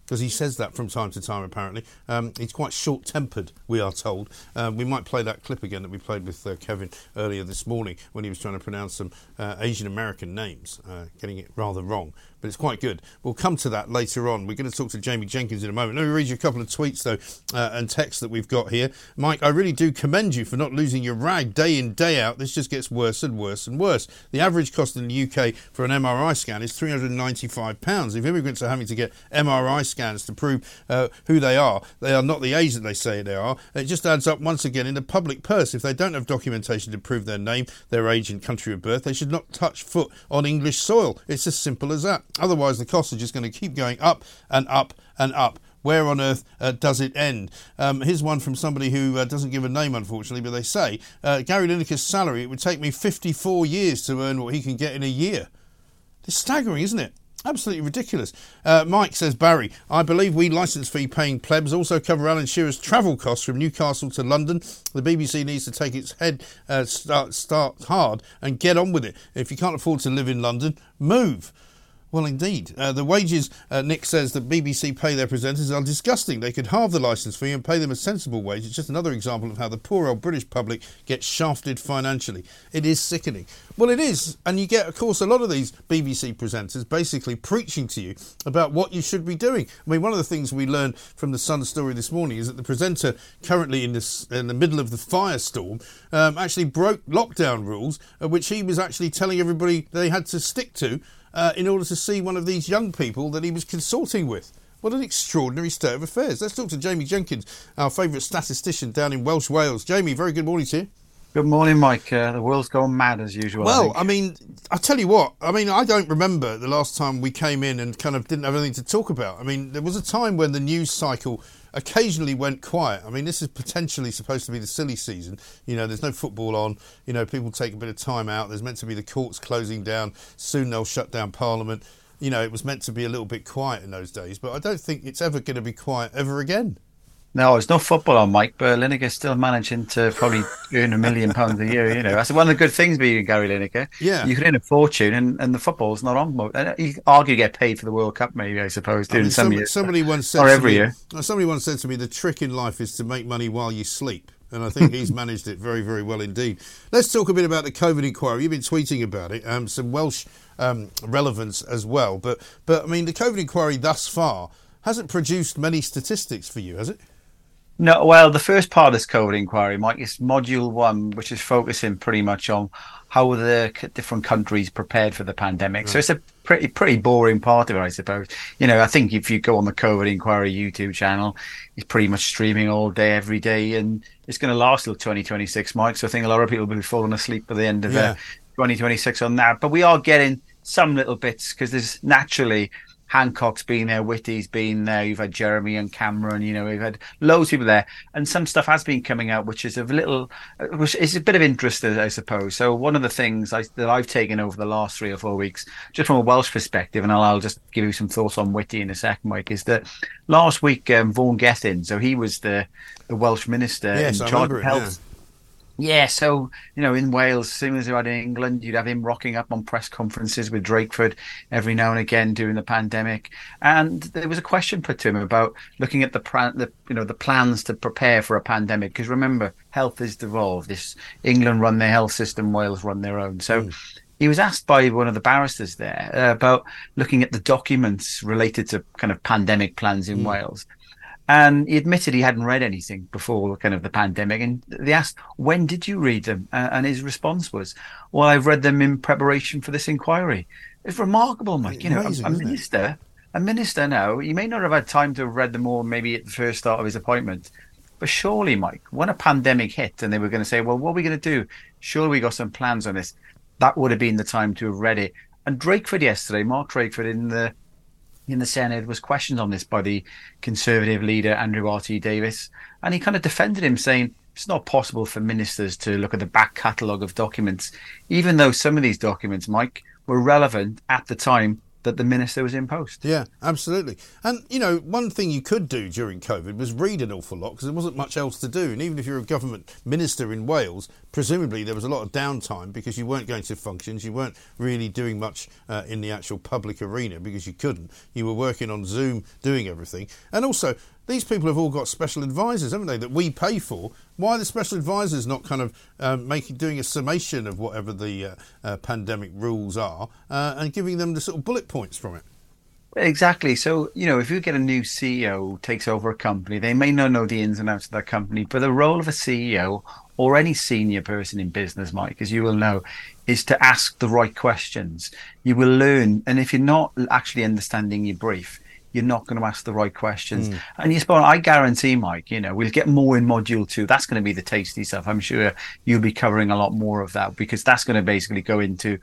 because he says that from time to time, apparently. Um, he's quite short tempered, we are told. Um, we might play that clip again that we played with uh, Kevin earlier this morning when he was trying to pronounce some uh, Asian American names, uh, getting it rather wrong. But it's quite good. We'll come to that later on. We're going to talk to Jamie Jenkins in a moment. Let me read you a couple of tweets, though, uh, and texts that we've got here. Mike, I really do commend you for not losing your rag day in, day out. This just gets worse and worse and worse. The average cost in the UK for an MRI scan is £395. If immigrants are having to get MRI scans to prove uh, who they are, they are not the age that they say they are. It just adds up once again in the public purse. If they don't have documentation to prove their name, their age, and country of birth, they should not touch foot on English soil. It's as simple as that. Otherwise, the costs are just going to keep going up and up and up. Where on earth uh, does it end? Um, here's one from somebody who uh, doesn't give a name, unfortunately, but they say uh, Gary Lineker's salary, it would take me 54 years to earn what he can get in a year. It's staggering, isn't it? Absolutely ridiculous. Uh, Mike says, Barry, I believe we licence fee paying plebs also cover Alan Shearer's travel costs from Newcastle to London. The BBC needs to take its head, uh, start, start hard and get on with it. If you can't afford to live in London, move. Well, indeed. Uh, the wages, uh, Nick says, that BBC pay their presenters are disgusting. They could halve the licence fee and pay them a sensible wage. It's just another example of how the poor old British public gets shafted financially. It is sickening. Well, it is. And you get, of course, a lot of these BBC presenters basically preaching to you about what you should be doing. I mean, one of the things we learned from the Sun story this morning is that the presenter, currently in, this, in the middle of the firestorm, um, actually broke lockdown rules, uh, which he was actually telling everybody they had to stick to uh, in order to see one of these young people that he was consorting with. What an extraordinary state of affairs. Let's talk to Jamie Jenkins, our favourite statistician down in Welsh Wales. Jamie, very good morning to you. Good morning, Mike. Uh, the world's gone mad as usual. Well, I, I, mean, I tell you what. I mean, I don't remember the last time we came in and kind of didn't have anything to talk about. I mean, there was a time when the news cycle occasionally went quiet. I mean, this is potentially supposed to be the silly season. You know, there's no football on. You know, people take a bit of time out. There's meant to be the courts closing down. Soon they'll shut down Parliament. You know, it was meant to be a little bit quiet in those days, but I don't think it's ever going to be quiet ever again. No, there's no football on, Mike, but Lineker's still managing to probably earn a million pounds a year. You know, that's one of the good things being Gary Lineker. Yeah, you can earn a fortune, and, and the football's not on. You argue get paid for the World Cup, maybe I suppose, during I mean, some, some years. Somebody once said or every me, year. Somebody once said to me, the trick in life is to make money while you sleep. And I think he's managed it very, very well indeed. Let's talk a bit about the COVID inquiry. You've been tweeting about it, um, some Welsh um, relevance as well. But, but I mean, the COVID inquiry thus far hasn't produced many statistics for you, has it? No, well, the first part of this COVID inquiry, Mike, is module one, which is focusing pretty much on how the different countries prepared for the pandemic. So it's a pretty pretty boring part of it, I suppose. You know, I think if you go on the COVID inquiry YouTube channel, it's pretty much streaming all day, every day, and it's going to last till 2026, Mike. So I think a lot of people will be falling asleep by the end of yeah. uh, 2026 on that. But we are getting some little bits because there's naturally Hancock's been there, Whitty's been there. You've had Jeremy and Cameron. You know, we've had loads of people there, and some stuff has been coming out, which is a little, which is a bit of interest, I suppose. So one of the things I, that I've taken over the last three or four weeks, just from a Welsh perspective, and I'll, I'll just give you some thoughts on Whitty in a second, Mike, is that last week um, Vaughan Gething, so he was the the Welsh minister yes, in charge of health. Yeah yeah, so you know, in Wales, similar to had in England, you'd have him rocking up on press conferences with Drakeford every now and again during the pandemic. And there was a question put to him about looking at the, the you know the plans to prepare for a pandemic. Because remember, health is devolved. This England run their health system, Wales run their own. So. Mm. He was asked by one of the barristers there uh, about looking at the documents related to kind of pandemic plans in mm. Wales. And he admitted he hadn't read anything before kind of the pandemic. And they asked, when did you read them? Uh, and his response was, well, I've read them in preparation for this inquiry. It's remarkable, Mike. You know, Amazing, a, a minister, a minister now, he may not have had time to have read them all maybe at the first start of his appointment. But surely, Mike, when a pandemic hit and they were going to say, well, what are we going to do? Surely we got some plans on this. That would have been the time to have read it. And Drakeford yesterday, Mark Drakeford in the in the Senedd was questioned on this by the Conservative leader Andrew R.T. Davies, and he kind of defended him, saying it's not possible for ministers to look at the back catalogue of documents, even though some of these documents, Mike, were relevant at the time that the minister was in post. Yeah, absolutely. And, you know, one thing you could do during COVID was read an awful lot because there wasn't much else to do. And even if you're a government minister in Wales, presumably there was a lot of downtime because you weren't going to functions, you weren't really doing much uh, in the actual public arena because you couldn't. You were working on Zoom, doing everything. And also, these people have all got special advisors, haven't they, that we pay for? Why are the special advisors not kind of um, making doing a summation of whatever the uh, uh, pandemic rules are uh, and giving them the sort of bullet points from it? Exactly. So, you know, if you get a new CEO takes over a company, they may not know the ins and outs of that company, but the role of a CEO or any senior person in business, Mike, as you will know, is to ask the right questions. You will learn. And if you're not actually understanding your brief, you're not going to ask the right questions. Mm. And you spot, I guarantee, Mike, you know, we'll get more in module two. That's going to be the tasty stuff. I'm sure you'll be covering a lot more of that because that's going to basically go into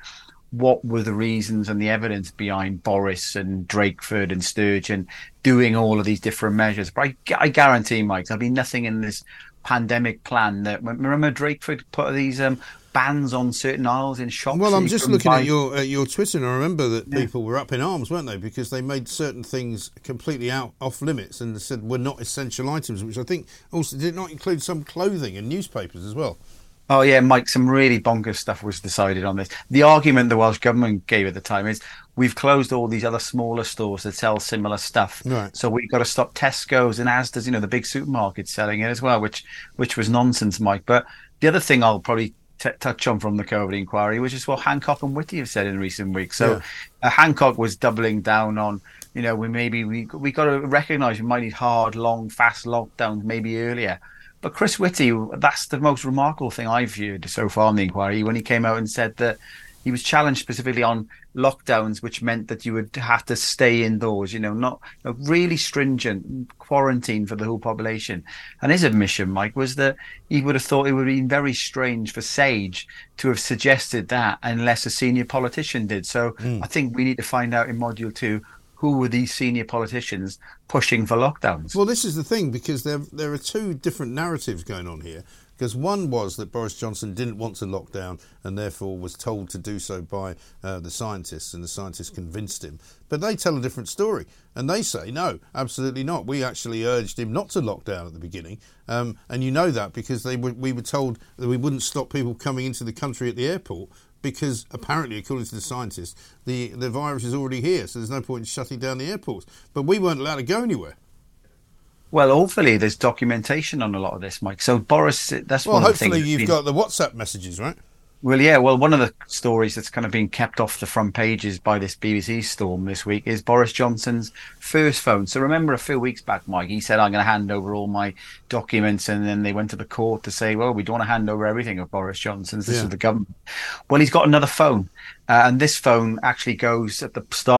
what were the reasons and the evidence behind Boris and Drakeford and Sturgeon doing all of these different measures. But I, I guarantee, Mike, there'll be nothing in this pandemic plan that remember Drakeford put these um, bans on certain aisles in shops. Well, I'm just looking buy... at your at your Twitter, and I remember that yeah. people were up in arms, weren't they? Because they made certain things completely out off limits and said were not essential items, which I think also did not include some clothing and newspapers as well. Oh yeah, Mike, some really bonkers stuff was decided on this. The argument the Welsh government gave at the time is we've closed all these other smaller stores that sell similar stuff. Right. So we've got to stop Tesco's and Asda's, you know, the big supermarkets selling it as well, which which was nonsense, Mike. But the other thing I'll probably t- touch on from the COVID inquiry, which is what Hancock and Whitty have said in recent weeks. So yeah. uh, Hancock was doubling down on, you know, we maybe we we got to recognise we might need hard, long, fast lockdowns maybe earlier. But Chris Whitty, that's the most remarkable thing I've viewed so far in the inquiry when he came out and said that he was challenged specifically on lockdowns, which meant that you would have to stay indoors, you know, not a really stringent quarantine for the whole population. And his admission, Mike, was that he would have thought it would have been very strange for Sage to have suggested that unless a senior politician did. So mm. I think we need to find out in module two who were these senior politicians pushing for lockdowns? Well, this is the thing because there there are two different narratives going on here. Because one was that Boris Johnson didn't want to lock down and therefore was told to do so by uh, the scientists, and the scientists convinced him. But they tell a different story, and they say, no, absolutely not. We actually urged him not to lock down at the beginning, um, and you know that because they were, we were told that we wouldn't stop people coming into the country at the airport because apparently, according to the scientists, the, the virus is already here, so there's no point in shutting down the airports. But we weren't allowed to go anywhere. Well, hopefully, there's documentation on a lot of this, Mike. So, Boris, that's well, one Well, hopefully, you've been... got the WhatsApp messages, right? Well, yeah. Well, one of the stories that's kind of been kept off the front pages by this BBC storm this week is Boris Johnson's first phone. So remember a few weeks back, Mike, he said, I'm going to hand over all my documents. And then they went to the court to say, well, we don't want to hand over everything of Boris Johnson's. This yeah. is the government. Well, he's got another phone. Uh, and this phone actually goes at the start.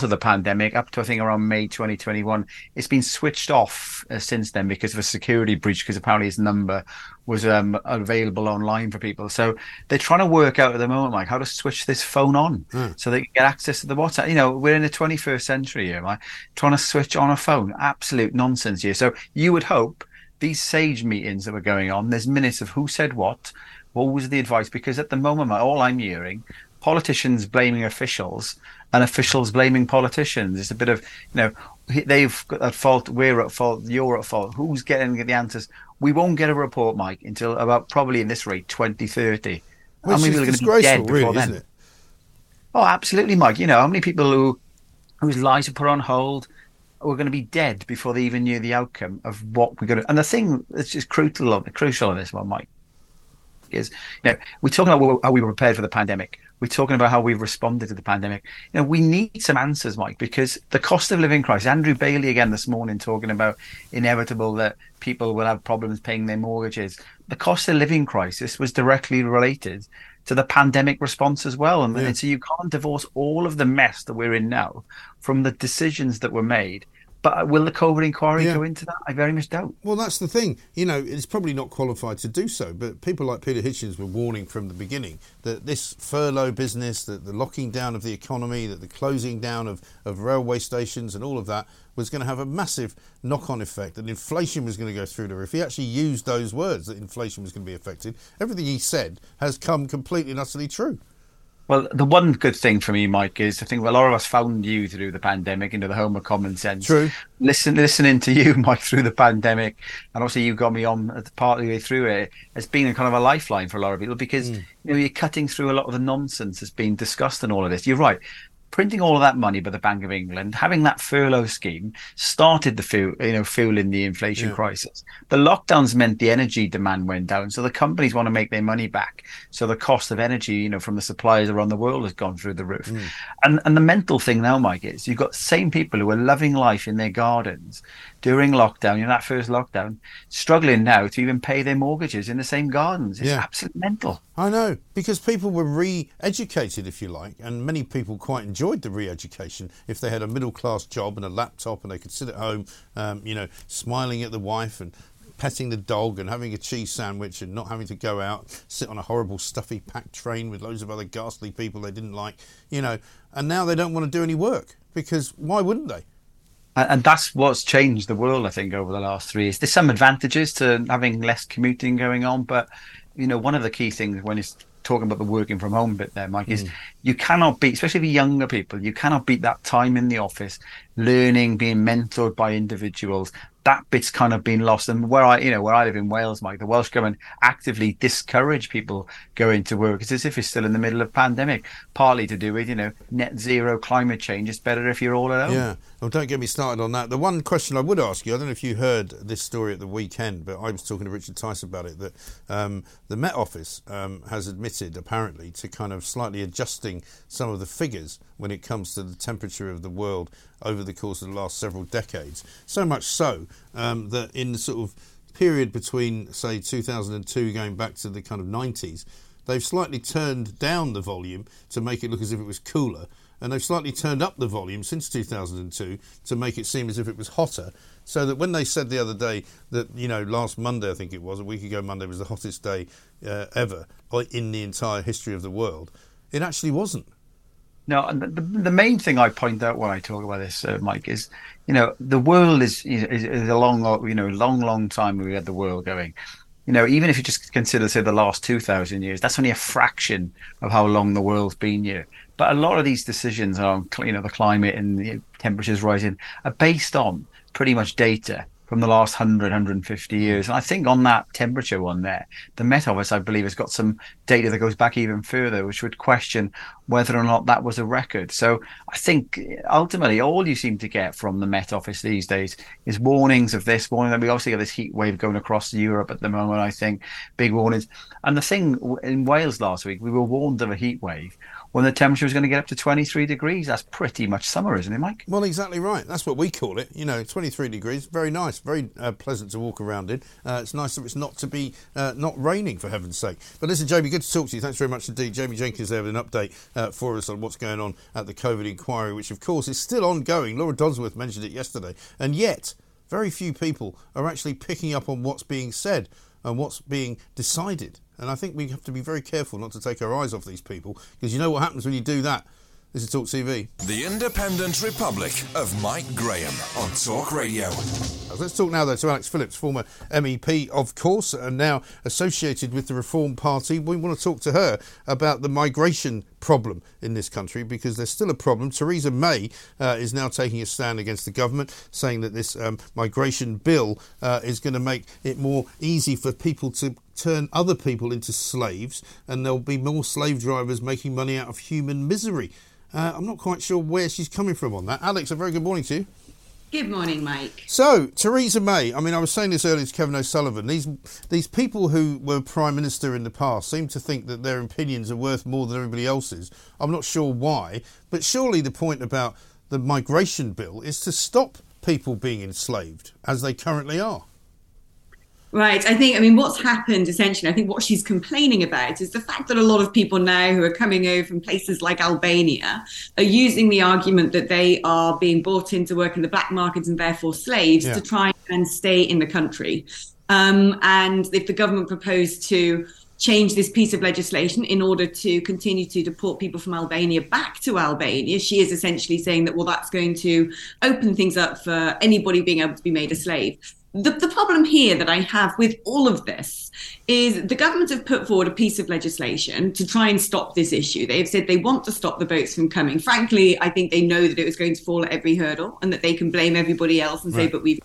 of the pandemic up to I think around May 2021. It's been switched off uh, since then because of a security breach because apparently his number was um, available online for people. So they're trying to work out at the moment, like how to switch this phone on mm. so they can get access to the WhatsApp. You know, we're in the 21st century here, right? Trying to switch on a phone, absolute nonsense here. So you would hope these sage meetings that were going on, there's minutes of who said what, what was the advice? Because at the moment, all I'm hearing politicians blaming officials and officials blaming politicians. It's a bit of, you know, they've got at fault, we're at fault, you're at fault. Who's getting the answers? We won't get a report, Mike, until about probably in this rate, 2030. Which is people are going to be dead disgraceful, really, before then? Oh, absolutely, Mike. You know, how many people who whose lives are put on hold were going to be dead before they even knew the outcome of what we're going to. And the thing that's just crucial, crucial on this one, Mike, is you know we're talking about how we were prepared for the pandemic. We're talking about how we've responded to the pandemic. You know, we need some answers, Mike, because the cost of living crisis. Andrew Bailey again this morning talking about inevitable that people will have problems paying their mortgages. The cost of living crisis was directly related to the pandemic response as well. And, Yeah. and so you can't divorce all of the mess that we're in now from the decisions that were made. But uh, will the COVID inquiry Yeah. go into that? I very much doubt. Well, that's the thing. You know, it's probably not qualified to do so, but people like Peter Hitchens were warning from the beginning that this furlough business, that the locking down of the economy, that the closing down of, of railway stations and all of that was going to have a massive knock on effect, that inflation was going to go through the roof. He actually used those words that inflation was going to be affected. Everything he said has come completely and utterly true. Well, the one good thing for me, Mike, is I think a lot of us found you through the pandemic into the home of common sense. True. Listen, listening to you, Mike, through the pandemic, and obviously you got me on part of the way through it. It's been a kind of a lifeline for a lot of people because hmm. you know you're cutting through a lot of the nonsense that's been discussed in all of this. You're right. Printing all of that money by the Bank of England, having that furlough scheme started the fuel, you know, fueling the inflation Yeah. crisis. The lockdowns meant the energy demand went down, so the companies want to make their money back. So the cost of energy, you know, from the suppliers around the world has gone through the roof. Mm. And and the mental thing now, Mike, is you've got same people who are loving life in their gardens during lockdown, you know, that first lockdown, struggling now to even pay their mortgages in the same gardens. It's Yeah. absolutely mental. I know, because people were re educated, if you like, and many people quite enjoyed the re education if they had a middle class job and a laptop and they could sit at home, um, you know, smiling at the wife and petting the dog and having a cheese sandwich and not having to go out, sit on a horrible, stuffy, packed train with loads of other ghastly people they didn't like, you know, and now they don't want to do any work because why wouldn't they? And, that's what's changed the world, I think, over the last three years. There's some advantages to having less commuting going on, but you know, one of the key things when it's talking about the working from home bit there, Mike, is mm. You cannot beat, especially for younger people, you cannot beat that time in the office, learning, being mentored by individuals. That bit's kind of been lost. And where I, you know, where I live in Wales, Mike, the Welsh government actively discourage people going to work. It's as if it's still in the middle of pandemic, partly to do with, you know, net zero climate change. It's better if you're all alone. Yeah. Well, don't get me started on that. The one question I would ask you, I don't know if you heard this story at the weekend, but I was talking to Richard Tice about it, that um, the Met Office um, has admitted, apparently, to kind of slightly adjusting some of the figures when it comes to the temperature of the world over the course of the last several decades. So much so um, that in the sort of period between, say, 2002 going back to the kind of 90s, they've slightly turned down the volume to make it look as if it was cooler and they've slightly turned up the volume since 2002 to make it seem as if it was hotter. So that when they said the other day that, you know, last Monday, I think it was, a week ago Monday, was the hottest day uh, ever uh, in the entire history of the world, it actually wasn't. No, and the, the, main thing I point out when I talk about this, uh, Mike, is you know the world is, is is a long, you know, long, long time we had the world going. You know, even if you just consider say the last two thousand years, that's only a fraction of how long the world's been here. But a lot of these decisions on you know the climate and the temperatures rising are based on pretty much data from the last 100, 150 years. And I think on that temperature one there, the Met Office, I believe, has got some data that goes back even further, which would question whether or not that was a record. So I think uh, ultimately all you seem to get from the Met Office these days is warnings of this, warning that we obviously got this heat wave going across Europe at the moment, I think, big warnings. And the thing in Wales last week, we were warned of a heat wave when the temperature was going to get up to 23 degrees. That's pretty much summer, isn't it, Mike? Well, exactly right. That's what we call it. You know, 23 degrees, very nice, very uh, pleasant to walk around in. Uh, it's nice that it's not to be uh, not raining, for heaven's sake. But listen, Jamie, good to talk to you. Thanks very much indeed. Jamie Jenkins there with an update uh, for us on what's going on at the COVID inquiry, which of course is still ongoing. Laura Dodsworth mentioned it yesterday, and yet very few people are actually picking up on what's being said and what's being decided. And I think we have to be very careful not to take our eyes off these people because you know what happens when you do that. This is Talk TV. The Independent Republic of Mike Graham on Talk Radio. Let's talk now, though, to Alex Phillips, former MEP, of course, and now associated with the Reform Party. We want to talk to her about the migration problem in this country because there's still a problem. Theresa May uh, is now taking a stand against the government, saying that this um, migration bill uh, is going to make it more easy for people to turn other people into slaves, and there'll be more slave drivers making money out of human misery. Uh, I'm not quite sure where she's coming from on that. Alex, a very good morning to you. Good morning, Mike. So, Theresa May, I mean, I was saying this earlier to Kevin O'Sullivan. These these people who were prime minister in the past seem to think that their opinions are worth more than everybody else's. I'm not sure why, but surely the point about the migration bill is to stop people being enslaved as they currently are. Right. I think, I mean, what's happened essentially, I think what she's complaining about is the fact that a lot of people now who are coming over from places like Albania are using the argument that they are being brought in to work in the black markets and therefore slaves Yeah. to try and stay in the country. Um, and if the government proposed to change this piece of legislation in order to continue to deport people from Albania back to Albania, she is essentially saying that, well, that's going to open things up for anybody being able to be made a slave. The, the problem here that I have with all of this is the government have put forward a piece of legislation to try and stop this issue. They've said they want to stop the boats from coming. Frankly, I think they know that it was going to fall at every hurdle and that they can blame everybody else and say, but we've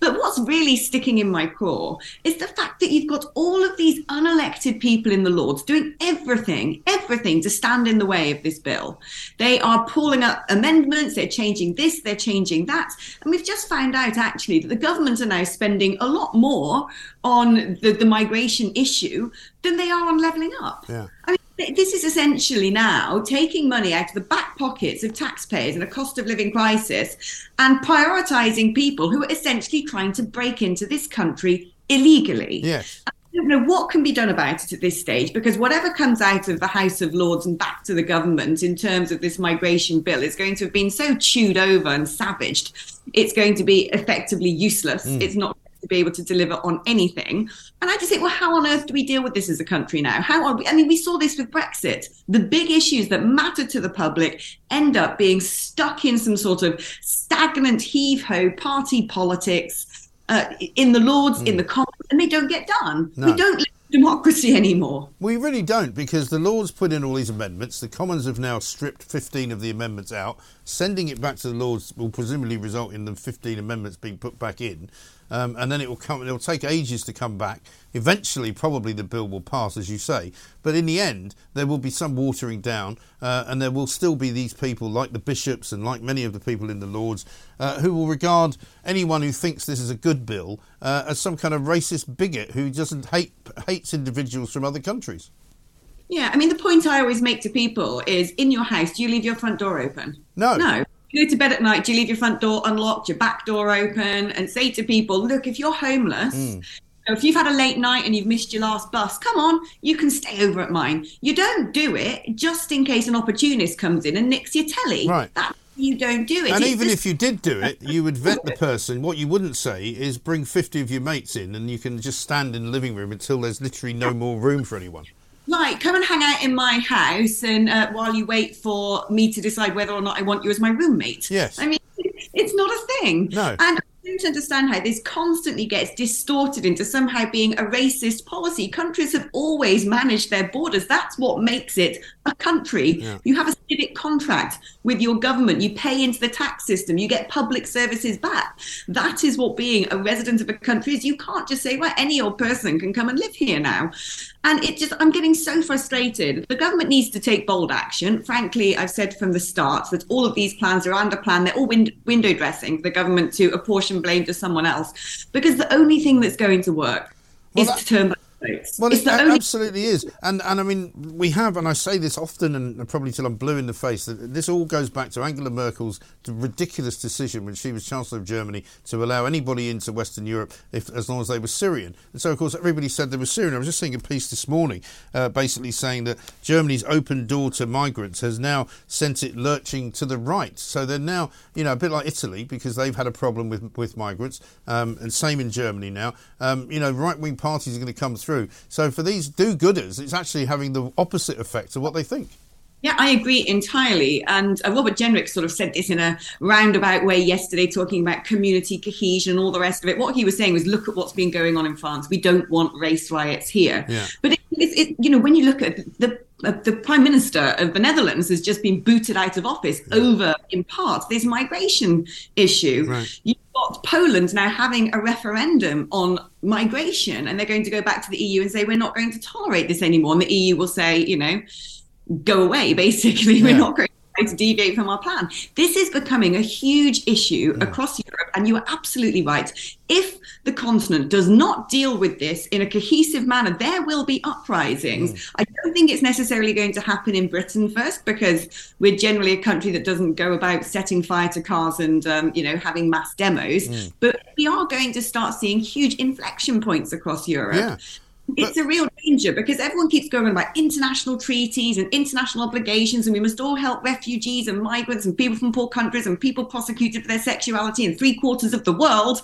But what's really sticking in my craw is the fact that you've got all of these unelected people in the Lords doing everything, everything to stand in the way of this bill. They are pulling up amendments, they're changing this, they're changing that. And we've just found out actually that the government are now spending a lot more on the, the migration issue than they are on levelling up. Yeah. I mean, this is essentially now taking money out of the back pockets of taxpayers in a cost of living crisis and prioritizing people who are essentially trying to break into this country illegally. Yes. I don't know what can be done about it at this stage because whatever comes out of the House of Lords and back to the government in terms of this migration bill is going to have been so chewed over and savaged, it's going to be effectively useless. Mm. It's not to be able to deliver on anything. And I just think, well, how on earth do we deal with this as a country now? How are we? I mean, we saw this with Brexit. The big issues that matter to the public end up being stuck in some sort of stagnant heave ho party politics uh, in the Lords, in the Commons, and they don't get done. No. We don't live democracy anymore. We really don't because the Lords put in all these amendments. The Commons have now stripped 15 of the amendments out. Sending it back to the Lords will presumably result in the 15 amendments being put back in. Um, and then it will come. It will take ages to come back. Eventually, probably the bill will pass, as you say. But in the end, there will be some watering down, uh, and there will still be these people, like the bishops and like many of the people in the Lords, uh, who will regard anyone who thinks this is a good bill uh, as some kind of racist bigot who doesn't hate hates individuals from other countries. Yeah, I mean, the point I always make to people is in your house, do you leave your front door open? No. No. Go to bed at night, do you leave your front door unlocked, your back door open, and say to people, look, if you're homeless, Mm. if you've had a late night and you've missed your last bus, come on, you can stay over at mine. You don't do it just in case an opportunist comes in and nicks your telly. Right. That you don't do it. And It's even just- if you did do it, you would vet the person. What you wouldn't say is bring 50 of your mates in and you can just stand in the living room until there's literally no more room for anyone. Like, come and hang out in my house, and uh, while you wait for me to decide whether or not I want you as my roommate. Yes. I mean, it's not a thing. No. And I don't understand how this constantly gets distorted into somehow being a racist policy. Countries have always managed their borders. That's what makes it a country. Yeah. You have a civic contract with your government. You pay into the tax system. You get public services back. That is what being a resident of a country is. You can't just say, well, any old person can come and live here now. And it just, I'm getting so frustrated. The government needs to take bold action. Frankly, I've said from the start that all of these plans are under plan. They're all win- window dressing for the government to apportion blame to someone else. Because the only thing that's going to work is to turn back votes. Well, it's it only absolutely is, and and I mean we have, and I say this often, and probably till I'm blue in the face. That this all goes back to Angela Merkel's ridiculous decision when she was Chancellor of Germany to allow anybody into Western Europe if as long as they were Syrian. And so, of course, everybody said they were Syrian. I was just seeing a piece this morning, uh, basically saying that Germany's open door to migrants has now sent it lurching to the right. So they're now, you know, a bit like Italy because they've had a problem with with migrants, um, and same in Germany now. Um, you know, right wing parties are going to come through. So for these do-gooders, it's actually having the opposite effect of what they think. Yeah, I agree entirely. And uh, Robert Jenrick sort of said this in a roundabout way yesterday, talking about community cohesion and all the rest of it. What he was saying was, look at what's been going on in France. We don't want race riots here. Yeah. But it, it, it, you know, when you look at the Uh, the prime minister of the Netherlands has just been booted out of office over, in part, this migration issue. Right. You've got Poland now having a referendum on migration, and they're going to go back to the EU and say, We're not going to tolerate this anymore. And the EU will say, You know, go away, basically. We're not going to deviate from our plan. This is becoming a huge issue across Europe, and you are absolutely right. If the continent does not deal with this in a cohesive manner, there will be uprisings. I don't think it's necessarily going to happen in Britain first because we're generally a country that doesn't go about setting fire to cars and um, you know having mass demos. But we are going to start seeing huge inflection points across Europe. Yeah. It's a real danger because everyone keeps going about international treaties and international obligations, and we must all help refugees and migrants and people from poor countries and people prosecuted for their sexuality in three quarters of the world.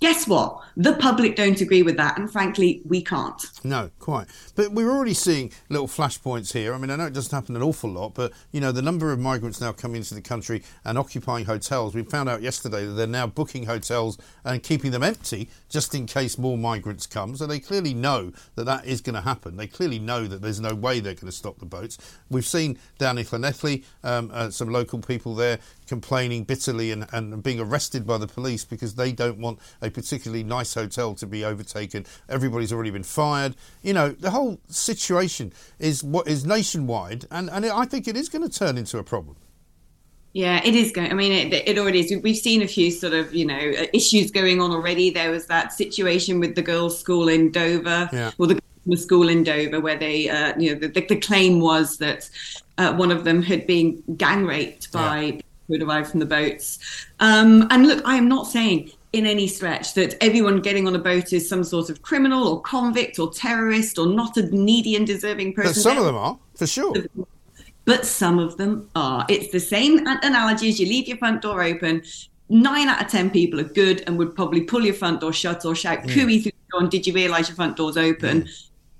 Guess what? The public don't agree with that, and frankly, we can't. No, quite. But we're already seeing little flashpoints here. I mean, I know it doesn't happen an awful lot, but you know, the number of migrants now coming into the country and occupying hotels. We found out yesterday that they're now booking hotels and keeping them empty just in case more migrants come. So they clearly know that that is going to happen. They clearly know that there's no way they're going to stop the boats. We've seen down in Llanelli um, uh, some local people there complaining bitterly and, and being arrested by the police because they don't want a particularly nice hotel to be overtaken. Everybody's already been fired. You know, the whole situation is what is nationwide, and, and I think it is going to turn into a problem. Yeah, it is going. I mean, it, it already is. We've seen a few sort of, you know, uh, issues going on already. There was that situation with the girls' school in Dover, Yeah. or the school in Dover, where they, uh, you know, the, the, claim was that uh, one of them had been gang raped by people who arrive from the boats. Um, and look, I am not saying in any stretch that everyone getting on a boat is some sort of criminal or convict or terrorist or not a needy and deserving person. But some of them are, for sure. But some of them are. It's the same analogy as you leave your front door open. Nine out of ten people are good and would probably pull your front door shut or shout Mm. cooey through the door. And did you realise your front door's open?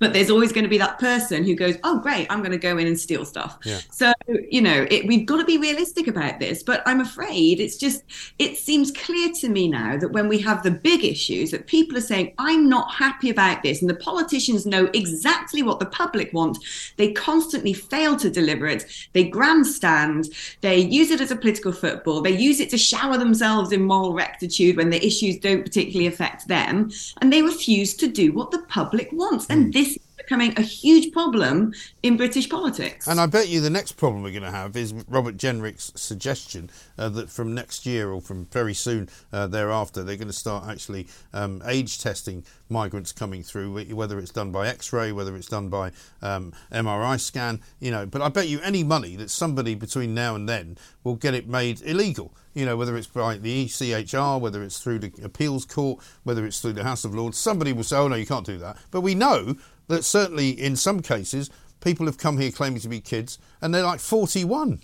But there's always going to be that person who goes, "Oh, great! I'm going to go in and steal stuff." Yeah. So you know, it, we've got to be realistic about this. But I'm afraid it's just it seems clear to me now that when we have the big issues, that people are saying, "I'm not happy about this," and the politicians know exactly what the public want. They constantly fail to deliver it. They grandstand. They use it as a political football. They use it to shower themselves in moral rectitude when the issues don't particularly affect them, and they refuse to do what the public wants. And hmm. this is becoming a huge problem in British politics. And I bet you the next problem we're going to have is Robert Jenrick's suggestion uh, that from next year or from very soon uh, thereafter, they're going to start actually um, age testing migrants coming through, whether it's done by X-ray, whether it's done by um, MRI scan, you know. But I bet you any money that somebody between now and then will get it made illegal. You know, whether it's by the ECHR, whether it's through the appeals court, whether it's through the House of Lords, somebody will say, "Oh no, you can't do that." But we know that certainly in some cases, people have come here claiming to be kids, and they're like 41.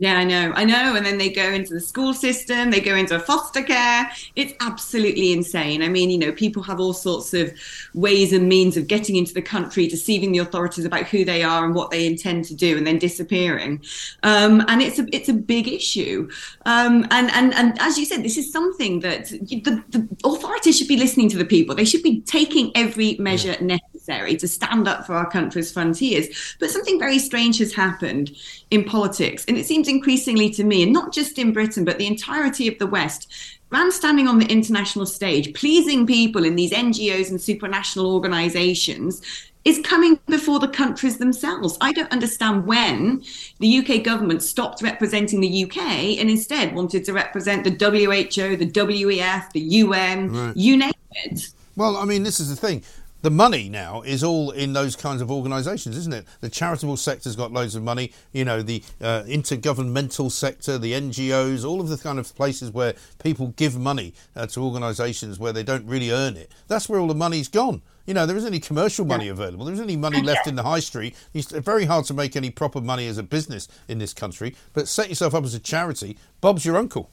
Yeah, I know, I know. And then they go into the school system, they go into foster care. It's absolutely insane. I mean, you know, people have all sorts of ways and means of getting into the country, deceiving the authorities about who they are and what they intend to do, and then disappearing. Um, and it's a it's a big issue. Um, and and and as you said, this is something that the, the authorities should be listening to the people. They should be taking every measure necessary to stand up for our country's frontiers. But something very strange has happened in politics, and it seems increasingly to me, and not just in Britain, but the entirety of the West. Grandstanding on the international stage, pleasing people in these NGOs and supranational organizations is coming before the countries themselves. I don't understand when the UK government stopped representing the UK and instead wanted to represent the WHO, the WEF, the UN, Right. you name it. Well, I mean, this is the thing. The money now is all in those kinds of organisations, isn't it? The charitable sector's got loads of money. You know, the uh, intergovernmental sector, the NGOs, all of the kind of places where people give money uh, to organisations where they don't really earn it. That's where all the money's gone. You know, there isn't any commercial money available. There isn't any money left in the high street. It's very hard to make any proper money as a business in this country. But set yourself up as a charity. Bob's your uncle.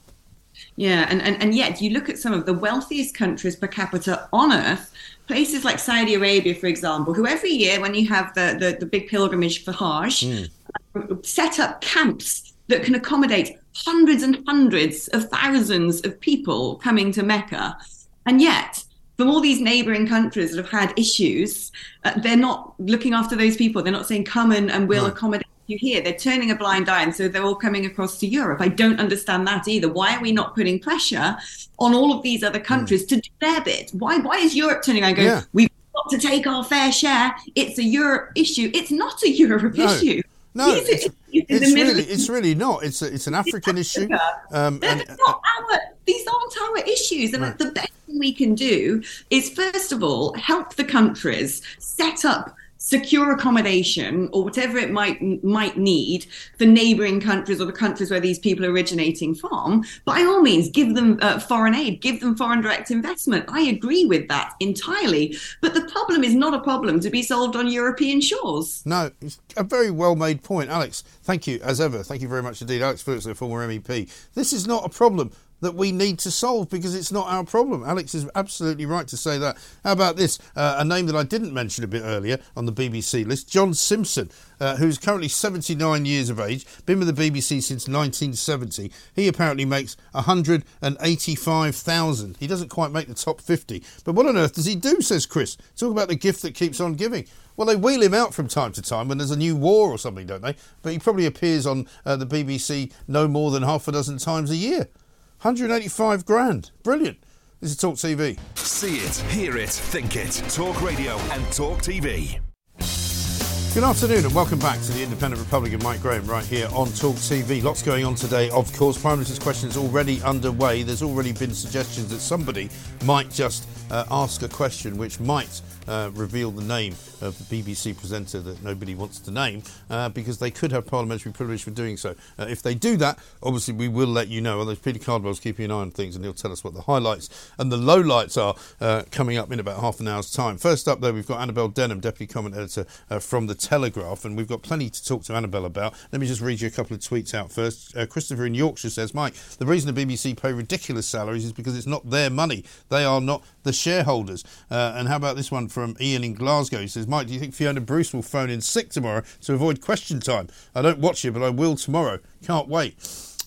Yeah, and, and, and yet you look at some of the wealthiest countries per capita on earth, places like Saudi Arabia, for example, who every year, when you have the, the, the big pilgrimage for Hajj, set up camps that can accommodate hundreds and hundreds of thousands of people coming to Mecca. And yet, from all these neighboring countries that have had issues, uh, they're not looking after those people. They're not saying, come and, and we'll right. accommodate you hear They're turning a blind eye. And so they're all coming across to Europe. I don't understand that either. Why are we not putting pressure on all of these other countries mm. to do their bit? Why, why is Europe turning around going, yeah. we've got to take our fair share? It's a Europe issue. It's not a Europe no. issue. No, it's, it's really, it's really not. It's a, it's an African issue. Um, and, not our, these aren't our issues. And right. the best thing we can do is, first of all, help the countries set up secure accommodation or whatever it might might need for neighboring countries or the countries where these people are originating from by all means give them uh, foreign aid give them foreign direct investment. I agree with that entirely. But the problem is not a problem to be solved on european shores. No it's a very well made point alex. Thank you as ever. Thank you very much indeed alex the former mep this is not a problem that we need to solve because it's not our problem. Alex is absolutely right to say that. How about this? Uh, a name that I didn't mention a bit earlier on the BBC list John Simpson, uh, who's currently 79 years of age, been with the BBC since 1970. He apparently makes 185,000. He doesn't quite make the top 50. But what on earth does he do, says Chris? Talk about the gift that keeps on giving. Well, they wheel him out from time to time when there's a new war or something, don't they? But he probably appears on uh, the BBC no more than half a dozen times a year. 185 grand. Brilliant. This is Talk TV. See it, hear it, think it. Talk Radio and Talk TV. Good afternoon and welcome back to the Independent Republic of Mike Graham right here on Talk TV. Lots going on today, of course. Prime Minister's questions already underway. There's already been suggestions that somebody might just uh, ask a question which might uh, reveal the name of the BBC presenter that nobody wants to name uh, because they could have parliamentary privilege for doing so. Uh, if they do that, obviously we will let you know. Although Peter Cardwell's keeping an eye on things and he'll tell us what the highlights and the lowlights are uh, coming up in about half an hour's time. First up, though, we've got Annabel Denham, Deputy Comment Editor uh, from The Telegraph, and we've got plenty to talk to Annabel about. Let me just read you a couple of tweets out first. Uh, Christopher in Yorkshire says, Mike, the reason the BBC pay ridiculous salaries is because it's not their money. They are not the shareholders. and how about this one from Ian in Glasgow? He says, Mike, do you think Fiona Bruce will phone in sick tomorrow to avoid question time. I don't watch it, but I will tomorrow. Can't wait.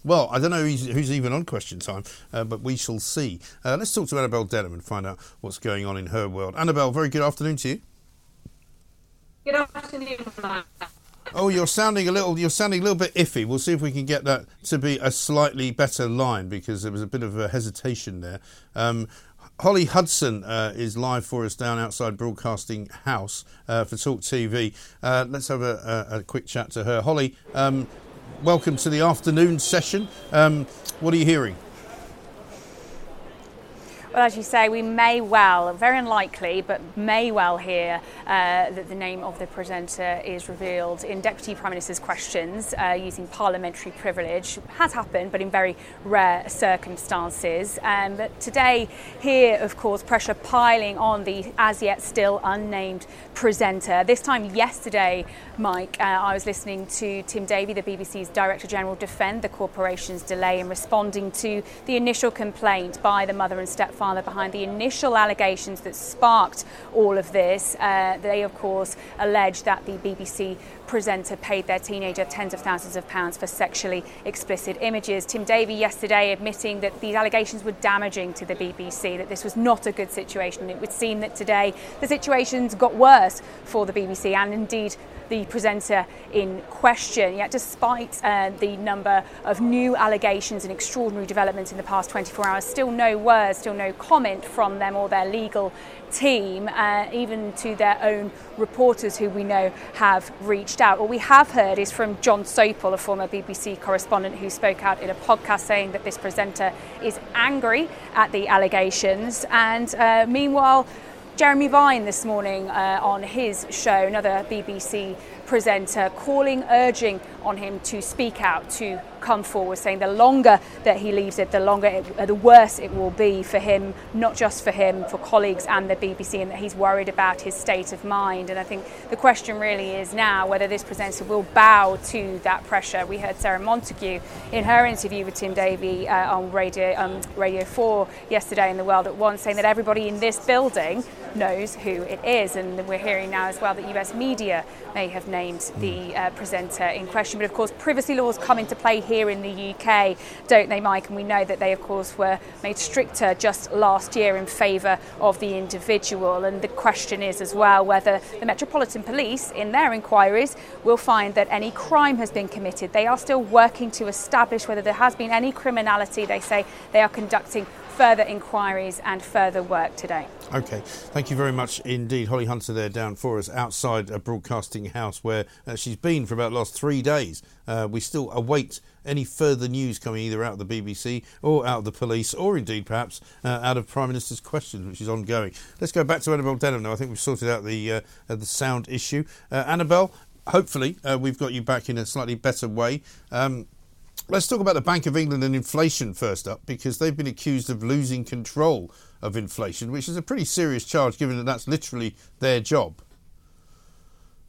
Well, I don't know who's, who's even on question time, uh, but we shall see. Uh, let's talk to Annabel Denham and find out what's going on in her world. Annabel, very good afternoon to you. Good afternoon. Mike. Oh, you're sounding a little. You're sounding a little bit iffy. We'll see if we can get that to be a slightly better line because there was a bit of a hesitation there. Um, Holly Hudson uh, is live for us down outside Broadcasting House uh, for Talk TV. Uh, let's have a, a, a, quick chat to her. Holly, um, welcome to the afternoon session. Um, what are you hearing? Well, as you say, we may well, very unlikely, but may well hear uh, that the name of the presenter is revealed in Deputy Prime Minister's questions uh, using parliamentary privilege. Has happened, but in very rare circumstances. Um, but today, here, of course, pressure piling on the as yet still unnamed presenter. This time yesterday, Mike, uh, I was listening to Tim Davie, the BBC's Director General, defend the corporation's delay in responding to the initial complaint by the mother and stepfather behind the initial allegations that sparked all of this. Uh, they, of course, allege that the BBC presenter paid their teenager tens of thousands of pounds for sexually explicit images. Tim Davie yesterday admitting that these allegations were damaging to the BBC, that this was not a good situation. It would seem that today the situation's got worse for the BBC and indeed the presenter in question. Yet, despite uh, the number of new allegations and extraordinary developments in the past 24 hours, still no words, still no comment from them or their legal team, uh, even to their own reporters who we know have reached out. What we have heard is from Jon Sopel, a former BBC correspondent who spoke out in a podcast saying that this presenter is angry at the allegations. And uh, meanwhile, Jeremy Vine this morning uh, on his show, another BBC presenter, calling, urging on him to speak out, to come forward, saying the longer that he leaves it, the longer, it, the worse it will be for him, not just for him, for colleagues and the BBC, and that he's worried about his state of mind. And I think the question really is now whether this presenter will bow to that pressure. We heard Sarah Montague in her interview with Tim Davie uh, on Radio um, Radio 4 yesterday in the World at One, saying that everybody in this building knows who it is, and we're hearing now as well that US media may have named named the uh, presenter in question. But of course, privacy laws come into play here in the UK, don't they, Mike? And we know that they, of course, were made stricter just last year in favour of the individual. And the question is as well whether the Metropolitan Police, in their inquiries, will find that any crime has been committed. They are still working to establish whether there has been any criminality. They say they are conducting further inquiries and further work today. Okay, thank you very much indeed. Holly Hunter there down for us outside a broadcasting house where uh, she's been for about the last three days. Uh, we still await any further news coming either out of the BBC or out of the police or indeed perhaps uh, out of Prime Minister's questions, which is ongoing. Let's go back to Annabel Denham now. I think we've sorted out the, uh, uh, the sound issue. Uh, Annabel, hopefully we've got you back in a slightly better way. Um, Let's talk about the Bank of England and inflation first up, because they've been accused of losing control of inflation, which is a pretty serious charge given that that's literally their job.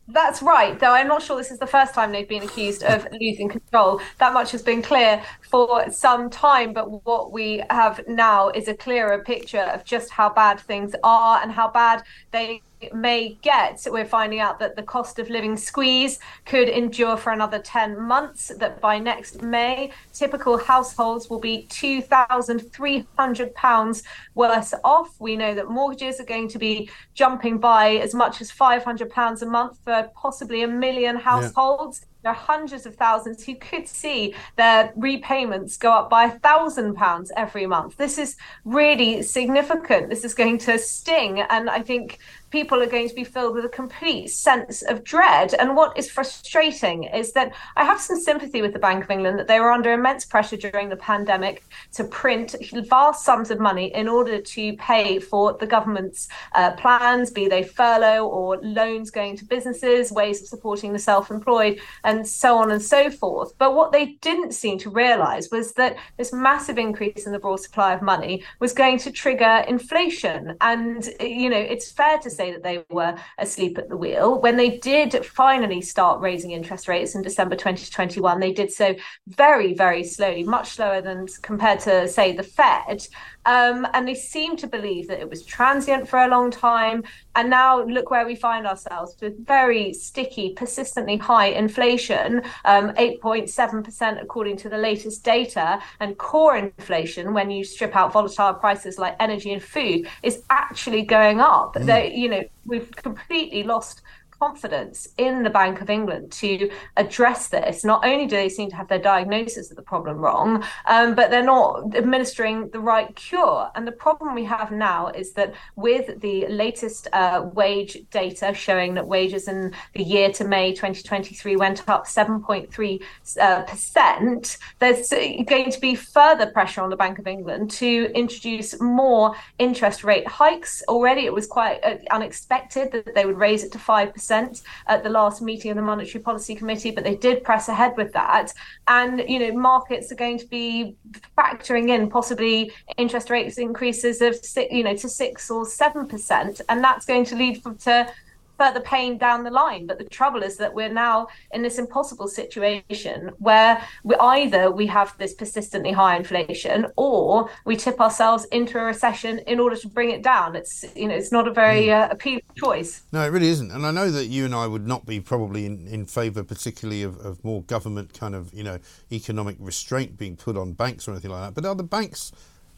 That's right, though I'm not sure this is the first time they've been accused of losing control. That much has been clear for some time, but what we have now is a clearer picture of just how bad things are and how bad they may get, we're finding out that the cost of living squeeze could endure for another 10 months, that by next May, typical households will be £2,300 worse off. We know that mortgages are going to be jumping by as much as £500 a month for possibly a million households. Yeah there are hundreds of thousands who could see their repayments go up by a thousand pounds every month. This is really significant. This is going to sting. And I think people are going to be filled with a complete sense of dread. And what is frustrating is that I have some sympathy with the Bank of England that they were under immense pressure during the pandemic to print vast sums of money in order to pay for the government's uh, plans, be they furlough or loans going to businesses, ways of supporting the self employed, and so on and so forth. But what they didn't seem to realize was that this massive increase in the broad supply of money was going to trigger inflation. And, you know, it's fair to say that they were asleep at the wheel. When they did finally start raising interest rates in December 2021, they did so very, very slowly, much slower than compared to, say, the Fed. Um, and they seem to believe that it was transient for a long time. And now look where we find ourselves with very sticky, persistently high inflation, um, 8.7% according to the latest data. And core inflation, when you strip out volatile prices like energy and food, is actually going up. Mm. They, you know, we've completely lost confidence in the Bank of England to address this. Not only do they seem to have their diagnosis of the problem wrong, um, but they're not administering the right cure. And the problem we have now is that with the latest uh, wage data showing that wages in the year to May 2023 went up 7.3 uh, percent, there's going to be further pressure on the Bank of England to introduce more interest rate hikes. Already, it was quite uh, unexpected that they would raise it to five percent at the last meeting of the Monetary Policy Committee, but they did press ahead with that. And, you know, markets are going to be factoring in possibly interest rates increases of, you know, to six or seven percent. And that's going to lead to further pain down the line. But the trouble is that we're now in this impossible situation where we either we have this persistently high inflation or we tip ourselves into a recession in order to bring it down. It's you know it's not a very mm. uh, appealing choice. No, it really isn't. And I know that you and I would not be probably in, in favour, particularly of, of more government kind of you know economic restraint being put on banks or anything like that. But are the banks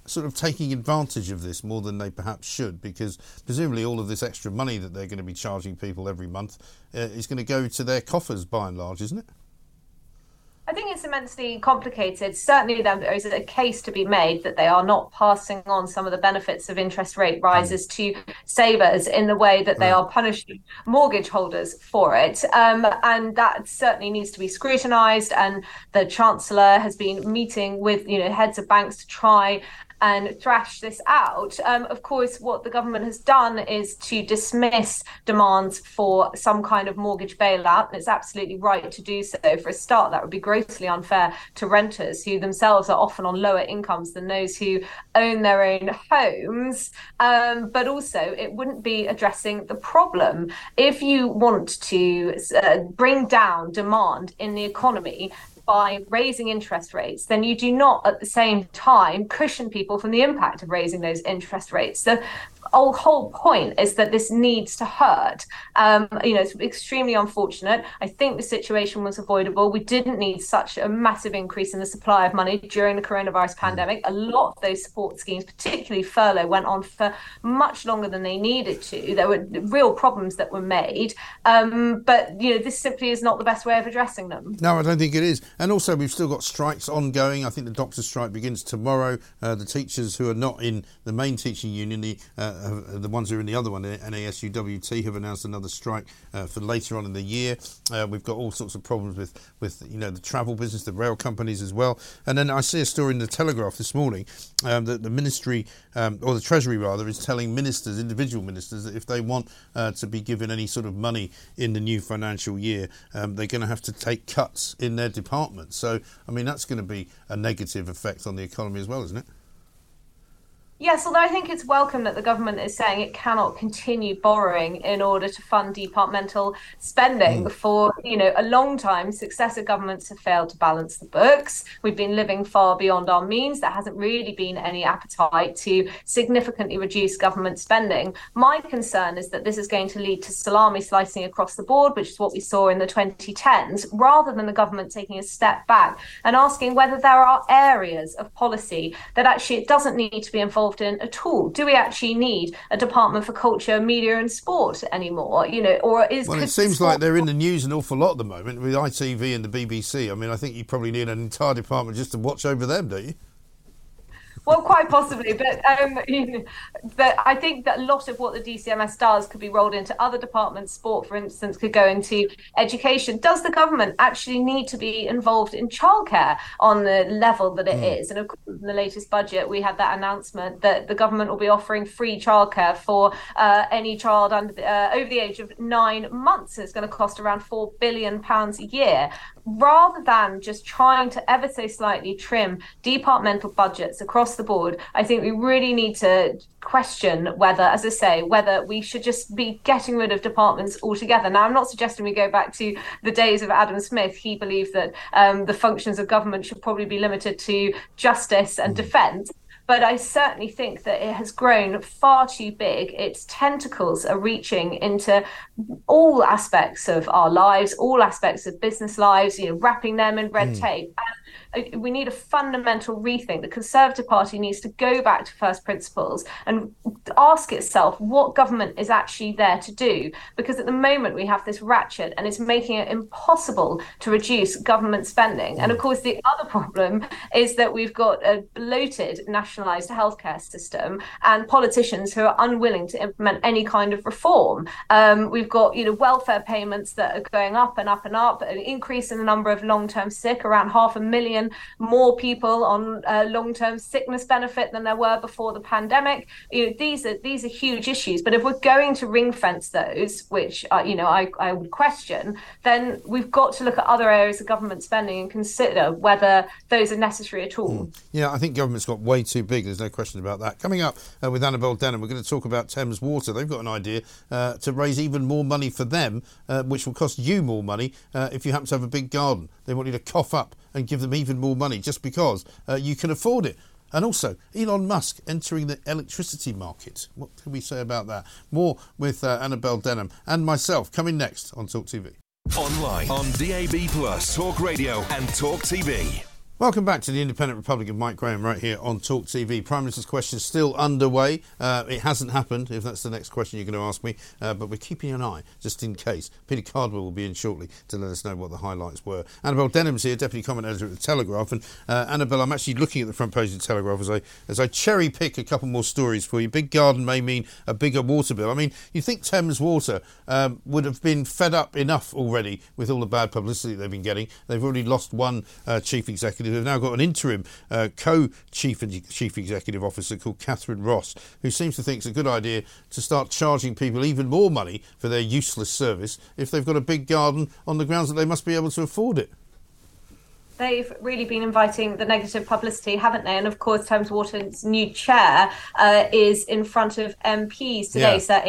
sort of taking advantage of this more than they perhaps should because presumably all of this extra money that they're going to be charging people every month uh, is going to go to their coffers by and large, isn't it? I think it's immensely complicated. Certainly, there is a case to be made that they are not passing on some of the benefits of interest rate rises to savers in the way that they are punishing mortgage holders for it. Um, and that certainly needs to be scrutinised. And the Chancellor has been meeting with you know heads of banks to try and thrash this out. Um, of course, what the government has done is to dismiss demands for some kind of mortgage bailout, and it's absolutely right to do so. For a start, that would be grossly unfair to renters who themselves are often on lower incomes than those who own their own homes. Um, but also, it wouldn't be addressing the problem. If you want to uh, bring down demand in the economy, by raising interest rates, then you do not at the same time cushion people from the impact of raising those interest rates. The whole, point is that this needs to hurt. Um, you know, it's extremely unfortunate. I think the situation was avoidable. We didn't need such a massive increase in the supply of money during the coronavirus pandemic. A lot of those support schemes, particularly furlough, went on for much longer than they needed to. There were real problems that were made, um, but you know, this simply is not the best way of addressing them. No, I don't think it is. And also, we've still got strikes ongoing. I think the doctor's strike begins tomorrow. Uh, the teachers who are not in the main teaching union, the uh, the ones who are in the other one, NASUWT, have announced another strike uh, for later on in the year. Uh, we've got all sorts of problems with with you know the travel business, the rail companies as well. And then I see a story in the Telegraph this morning um, that the ministry um, or the Treasury rather is telling ministers, individual ministers, that if they want uh, to be given any sort of money in the new financial year, um, they're going to have to take cuts in their department. So I mean that's going to be a negative effect on the economy as well, isn't it? Yes, although I think it's welcome that the government is saying it cannot continue borrowing in order to fund departmental spending. Mm. For you know a long time, successive governments have failed to balance the books. We've been living far beyond our means. There hasn't really been any appetite to significantly reduce government spending. My concern is that this is going to lead to salami slicing across the board, which is what we saw in the 2010s, rather than the government taking a step back and asking whether there are areas of policy that actually it doesn't need to be involved involved in at all? Do we actually need a department for culture, media, and sport anymore? You know, or is well, it seems sport... like they're in the news an awful lot at the moment with ITV and the BBC. I mean, I think you probably need an entire department just to watch over them, don't you? Well, quite possibly, but um, you know, but I think that a lot of what the DCMS does could be rolled into other departments. Sport, for instance, could go into education. Does the government actually need to be involved in childcare on the level that it mm. is? And of course, in the latest budget, we had that announcement that the government will be offering free childcare for uh, any child under the, uh, over the age of nine months. It's going to cost around four billion pounds a year rather than just trying to ever so slightly trim departmental budgets across the board, I think we really need to question whether, as I say, whether we should just be getting rid of departments altogether. Now, I'm not suggesting we go back to the days of Adam Smith. He believed that um, the functions of government should probably be limited to justice and defence but I certainly think that it has grown far too big. Its tentacles are reaching into all aspects of our lives, all aspects of business lives, you know, wrapping them in red mm. tape. And we need a fundamental rethink. The Conservative Party needs to go back to first principles and ask itself what government is actually there to do. Because at the moment we have this ratchet and it's making it impossible to reduce government spending. And of mm. course, the other problem is that we've got a bloated nationalised healthcare system and politicians who are unwilling to implement any kind of reform. Um, we've got you know welfare payments that are going up and up and up, an increase in the number of long-term sick, around half a million million more people on uh, long-term sickness benefit than there were before the pandemic. You know, these are these are huge issues. But if we're going to ring fence those, which uh, you know I, I would question, then we've got to look at other areas of government spending and consider whether those are necessary at all. Mm. Yeah, I think government's got way too big. There's no question about that. Coming up uh, with Annabel Denham, we're going to talk about Thames Water. They've got an idea uh, to raise even more money for them, uh, which will cost you more money uh, if you happen to have a big garden. They want you to cough up and give them even more money just because uh, you can afford it. And also, Elon Musk entering the electricity market. What can we say about that? More with uh, Annabel Denham and myself coming next on Talk TV. Online, on DAB, Plus, Talk Radio, and Talk TV. Welcome back to the Independent Republic of Mike Graham right here on Talk TV. Prime Minister's question is still underway. Uh, it hasn't happened, if that's the next question you're going to ask me, uh, but we're keeping an eye just in case. Peter Cardwell will be in shortly to let us know what the highlights were. Annabel Denham's here, Deputy Comment Editor at The Telegraph. And uh, Annabel, I'm actually looking at the front page of The Telegraph as I, as I cherry pick a couple more stories for you. Big garden may mean a bigger water bill. I mean, you think Thames Water um, would have been fed up enough already with all the bad publicity they've been getting. They've already lost one uh, chief executive They've now got an interim uh, co-chief chief executive officer called Cathryn Ross, who seems to think it's a good idea to start charging people even more money for their useless service if they've got a big garden on the grounds that they must be able to afford it they've really been inviting the negative publicity, haven't they? And of course, Thames Water's new chair uh, is in front of MPs today, yeah. Sir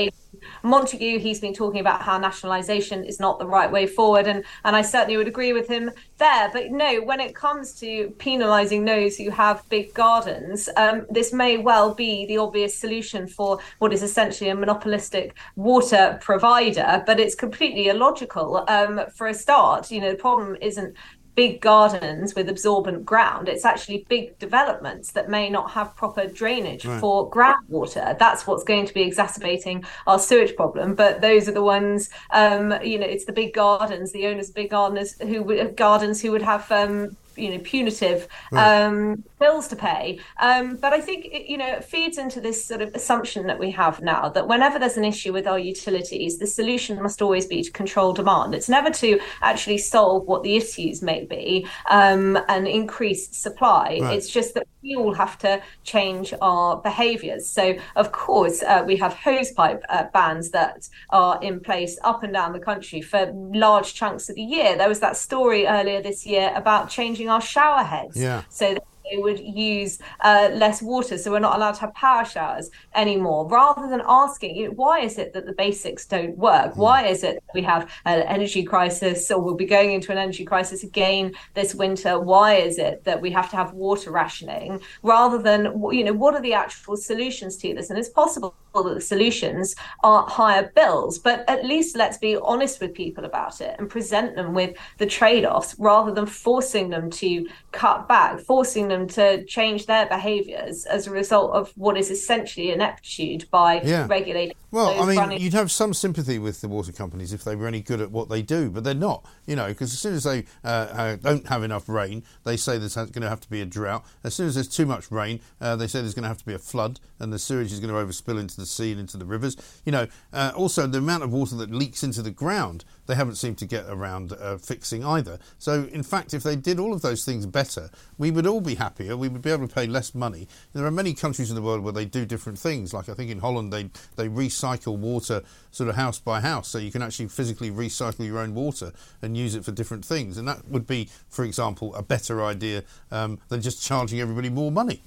Montague, he's been talking about how nationalisation is not the right way forward, and and I certainly would agree with him there. But no, when it comes to penalising those who have big gardens, um, this may well be the obvious solution for what is essentially a monopolistic water provider, but it's completely illogical. Um, for a start, you know, the problem isn't big gardens with absorbent ground. It's actually big developments that may not have proper drainage right. for groundwater. That's what's going to be exacerbating our sewage problem. But those are the ones, um, you know, it's the big gardens, the owners of big gardeners who would gardens who would have um, you know punitive right. um, bills to pay. Um, but I think it, you know it feeds into this sort of assumption that we have now that whenever there's an issue with our utilities, the solution must always be to control demand. It's never to actually solve what the issues may be um, and increase supply. Right. It's just that we all have to change our behaviours. So of course uh, we have hosepipe uh, bans that are in place up and down the country for large chunks of the year. There was that story earlier this year about changing changing our shower heads. Yeah. So they would use uh, less water, so we're not allowed to have power showers anymore. Rather than asking, you know, why is it that the basics don't work? Mm. Why is it we have an energy crisis, or we'll be going into an energy crisis again this winter? Why is it that we have to have water rationing? Rather than, you know, what are the actual solutions to this? And it's possible that the solutions are higher bills, but at least let's be honest with people about it and present them with the trade offs rather than forcing them to cut back, forcing them to change their behaviours as a result of what is essentially ineptitude by yeah. regulating. Well, I mean, running- you'd have some sympathy with the water companies if they were any good at what they do, but they're not, you know, because as soon as they uh, uh, don't have enough rain, they say there's going to have to be a drought. As soon as there's too much rain, uh, they say there's going to have to be a flood and the sewage is going to overspill into the sea and into the rivers. You know, uh, also the amount of water that leaks into the ground they haven't seemed to get around uh, fixing either. So, in fact, if they did all of those things better, we would all be happier. We would be able to pay less money. There are many countries in the world where they do different things. Like I think in Holland, they they recycle water sort of house by house, so you can actually physically recycle your own water and use it for different things. And that would be, for example, a better idea um, than just charging everybody more money.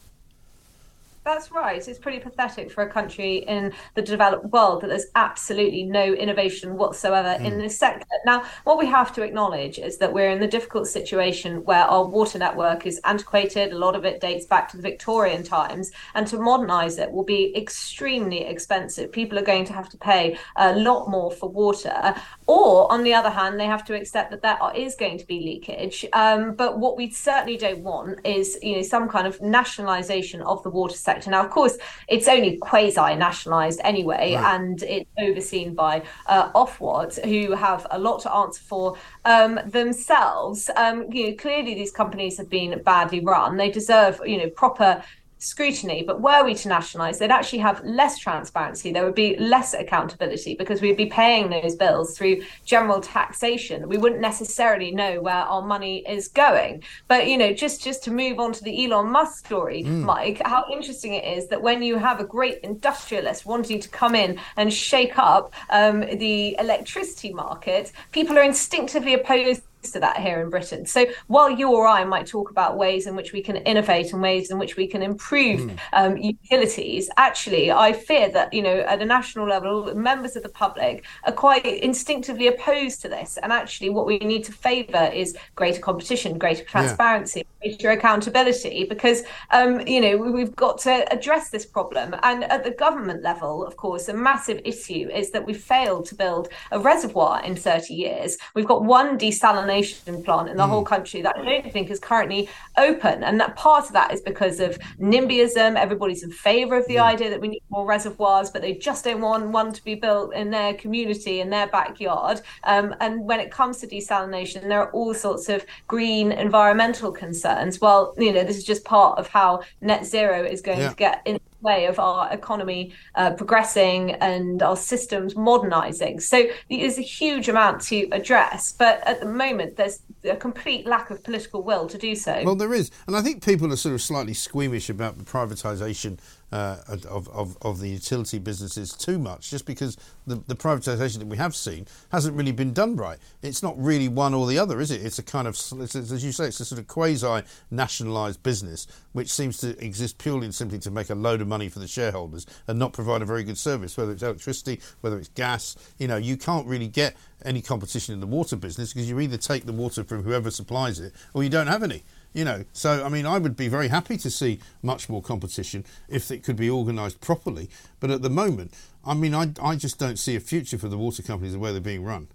That's right. It's pretty pathetic for a country in the developed world that there's absolutely no innovation whatsoever mm. in this sector. Now, what we have to acknowledge is that we're in the difficult situation where our water network is antiquated. A lot of it dates back to the Victorian times, and to modernise it will be extremely expensive. People are going to have to pay a lot more for water. Or, on the other hand, they have to accept that there is going to be leakage. Um, but what we certainly don't want is, you know, some kind of nationalisation of the water sector sector. Now, of course, it's only quasi nationalised anyway, right. and it's overseen by uh, Ofwat, who have a lot to answer for um, themselves. Um, you know, clearly, these companies have been badly run. They deserve, you know, proper scrutiny. But were we to nationalise, they'd actually have less transparency. There would be less accountability because we'd be paying those bills through general taxation. We wouldn't necessarily know where our money is going. But you know, just just to move on to the Elon Musk story, mm. Mike, how interesting it is that when you have a great industrialist wanting to come in and shake up um, the electricity market, people are instinctively opposed to that here in Britain. So while you or I might talk about ways in which we can innovate and ways in which we can improve mm. um, utilities, actually, I fear that you know at a national level, members of the public are quite instinctively opposed to this. And actually, what we need to favour is greater competition, greater transparency, yeah. greater accountability, because um, you know we've got to address this problem. And at the government level, of course, a massive issue is that we failed to build a reservoir in 30 years. We've got one desalination desalination plant in the mm. whole country that I don't think is currently open. And that part of that is because of NIMBYism. Everybody's in favour of the mm. idea that we need more reservoirs, but they just don't want one to be built in their community, in their backyard. Um, and when it comes to desalination, there are all sorts of green environmental concerns. Well, you know, this is just part of how net zero is going yeah. to get in way of our economy uh, progressing and our systems modernizing. So there's a huge amount to address, but at the moment there's a complete lack of political will to do so. Well, there is, and I think people are sort of slightly squeamish about the privatisation uh, of, of, of the utility businesses too much, just because the, the privatisation that we have seen hasn't really been done right. It's not really one or the other, is it? It's a kind of, as you say, it's a sort of quasi nationalised business which seems to exist purely and simply to make a load of money money for the shareholders and not provide a very good service, whether it's electricity, whether it's gas. You know, you can't really get any competition in the water business because you either take the water from whoever supplies it or you don't have any. You know, so I mean, I would be very happy to see much more competition if it could be organised properly. But at the moment, I mean, I, I just don't see a future for the water companies the way they're being run.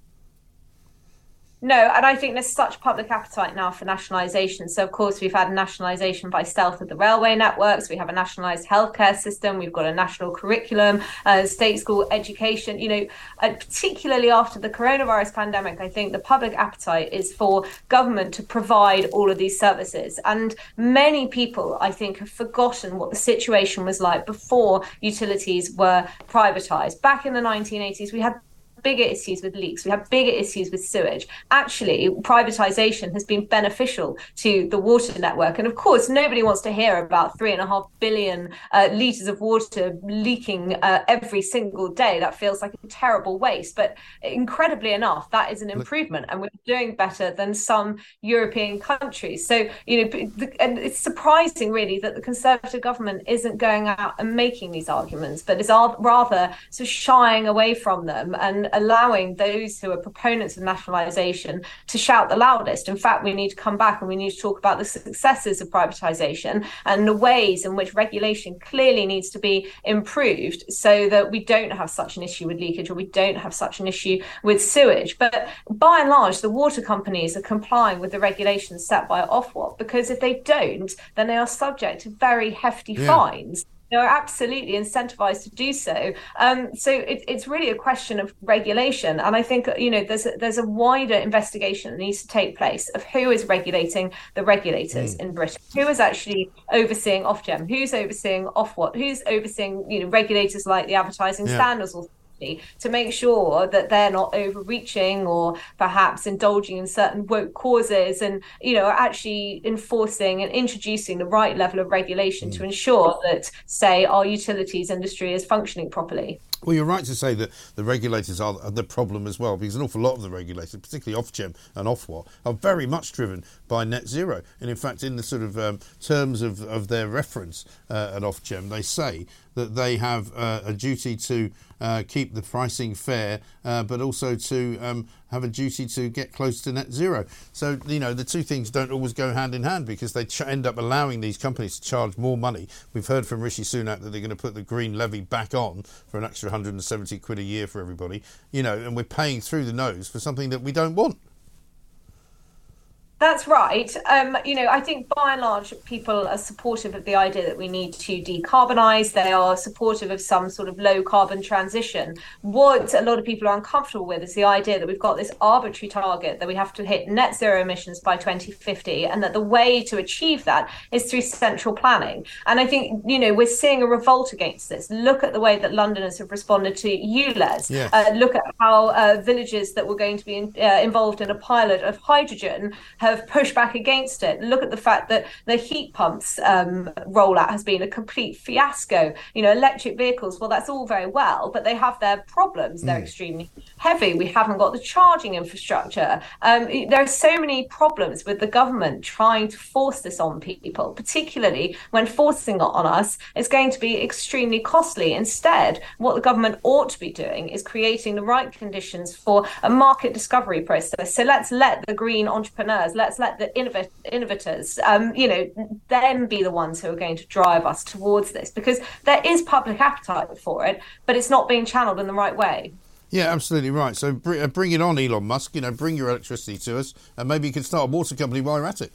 No, and I think there's such public appetite now for nationalisation. So, of course, we've had nationalisation by stealth of the railway networks. We have a nationalised healthcare system. We've got a national curriculum, uh, state school education. You know, particularly after the coronavirus pandemic, I think the public appetite is for government to provide all of these services. And many people, I think, have forgotten what the situation was like before utilities were privatised. Back in the 1980s, we had bigger issues with leaks, we have bigger issues with sewage. Actually, privatization has been beneficial to the water network. And of course, nobody wants to hear about three and a half billion uh, liters of water leaking uh, every single day. That feels like a terrible waste. But incredibly enough, that is an improvement. And we're doing better than some European countries. So, you know, and it's surprising really that the Conservative government isn't going out and making these arguments, but is rather sort of shying away from them and allowing those who are proponents of nationalisation to shout the loudest. In fact, we need to come back and we need to talk about the successes of privatisation and the ways in which regulation clearly needs to be improved so that we don't have such an issue with leakage or we don't have such an issue with sewage. But by and large, the water companies are complying with the regulations set by Ofwat because if they don't, then they are subject to very hefty yeah. fines are absolutely incentivized to do so. Um, so it, it's really a question of regulation, and I think you know there's a, there's a wider investigation that needs to take place of who is regulating the regulators mm. in Britain, who is actually overseeing Ofgem, who's overseeing Ofwat, who's overseeing you know regulators like the Advertising yeah. Standards to make sure that they're not overreaching or perhaps indulging in certain woke causes and you know actually enforcing and introducing the right level of regulation mm. to ensure that say our utilities industry is functioning properly well, you're right to say that the regulators are the problem as well, because an awful lot of the regulators, particularly Ofgem and Ofwat, are very much driven by net zero. And in fact, in the sort of um, terms of, of their reference uh, at Ofgem, they say that they have uh, a duty to uh, keep the pricing fair, uh, but also to um, have a duty to get close to net zero. So, you know, the two things don't always go hand in hand because they ch- end up allowing these companies to charge more money. We've heard from Rishi Sunak that they're going to put the green levy back on for an extra 170 quid a year for everybody, you know, and we're paying through the nose for something that we don't want. That's right. Um, you know, I think by and large, people are supportive of the idea that we need to decarbonise. They are supportive of some sort of low carbon transition. What a lot of people are uncomfortable with is the idea that we've got this arbitrary target that we have to hit net zero emissions by 2050, and that the way to achieve that is through central planning. And I think, you know, we're seeing a revolt against this. Look at the way that Londoners have responded to ULEZ. Yes. Uh, look at how uh, villages that were going to be in, uh, involved in a pilot of hydrogen have have pushed back against it. Look at the fact that the heat pumps um, rollout has been a complete fiasco. You know, electric vehicles, well, that's all very well, but they have their problems. They're mm. extremely heavy. We haven't got the charging infrastructure. Um, there are so many problems with the government trying to force this on people, particularly when forcing it on us is going to be extremely costly. Instead, what the government ought to be doing is creating the right conditions for a market discovery process. So let's let the green entrepreneurs, let's let the innovators, um, you know, then be the ones who are going to drive us towards this because there is public appetite for it, but it's not being channeled in the right way. Yeah, absolutely right. So br- uh, bring it on, Elon Musk. You know, bring your electricity to us, and maybe you can start a water company while you're at it.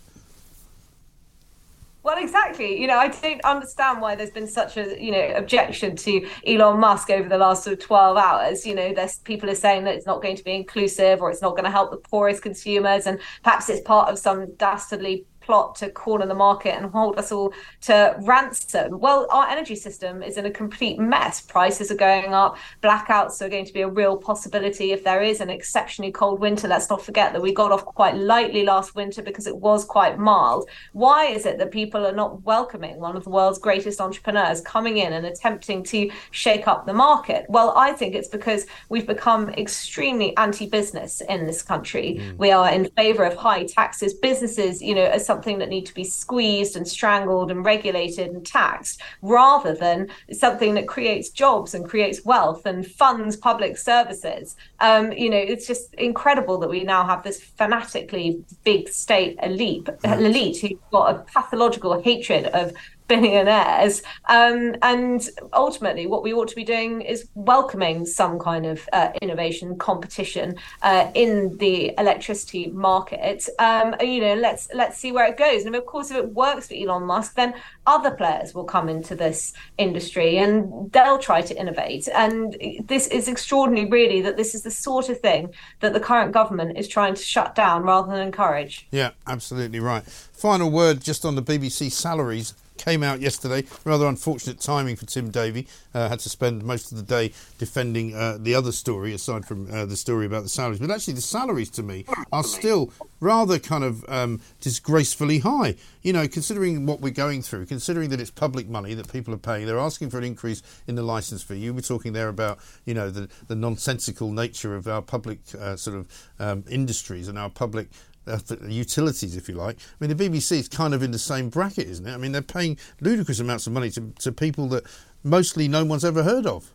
Well, exactly. You know, I don't understand why there's been such a you know objection to Elon Musk over the last sort of 12 hours. You know, there's people are saying that it's not going to be inclusive or it's not going to help the poorest consumers, and perhaps it's part of some dastardly plot to corner the market and hold us all to ransom. Well, our energy system is in a complete mess. Prices are going up. Blackouts are going to be a real possibility if there is an exceptionally cold winter. Let's not forget that we got off quite lightly last winter because it was quite mild. Why is it that people are not welcoming one of the world's greatest entrepreneurs coming in and attempting to shake up the market? Well, I think it's because we've become extremely anti business in this country. Mm. We are in favor of high taxes. Businesses, you know, as some something that need to be squeezed and strangled and regulated and taxed, rather than something that creates jobs and creates wealth and funds public services. Um, you know, it's just incredible that we now have this fanatically big state elite, elite who've got a pathological hatred of billionaires. Um, and ultimately, what we ought to be doing is welcoming some kind of uh, innovation competition uh, in the electricity market. Um, you know, let's let's see where it goes. And of course, if it works for Elon Musk, then other players will come into this industry and they'll try to innovate. And this is extraordinary, really, that this is the sort of thing that the current government is trying to shut down rather than encourage. Yeah, absolutely right. Final word just on the BBC salaries came out yesterday. Rather unfortunate timing for Tim Davie. Uh, had to spend most of the day defending uh, the other story, aside from uh, the story about the salaries. But actually, the salaries to me are still rather kind of um, disgracefully high. You know, considering what we're going through, considering that it's public money that people are paying, they're asking for an increase in the license fee. You were talking there about, you know, the, the nonsensical nature of our public uh, sort of um, industries and our public uh, utilities, if you like. I mean, the BBC is kind of in the same bracket, isn't it? I mean, they're paying ludicrous amounts of money to, to people that mostly no one's ever heard of.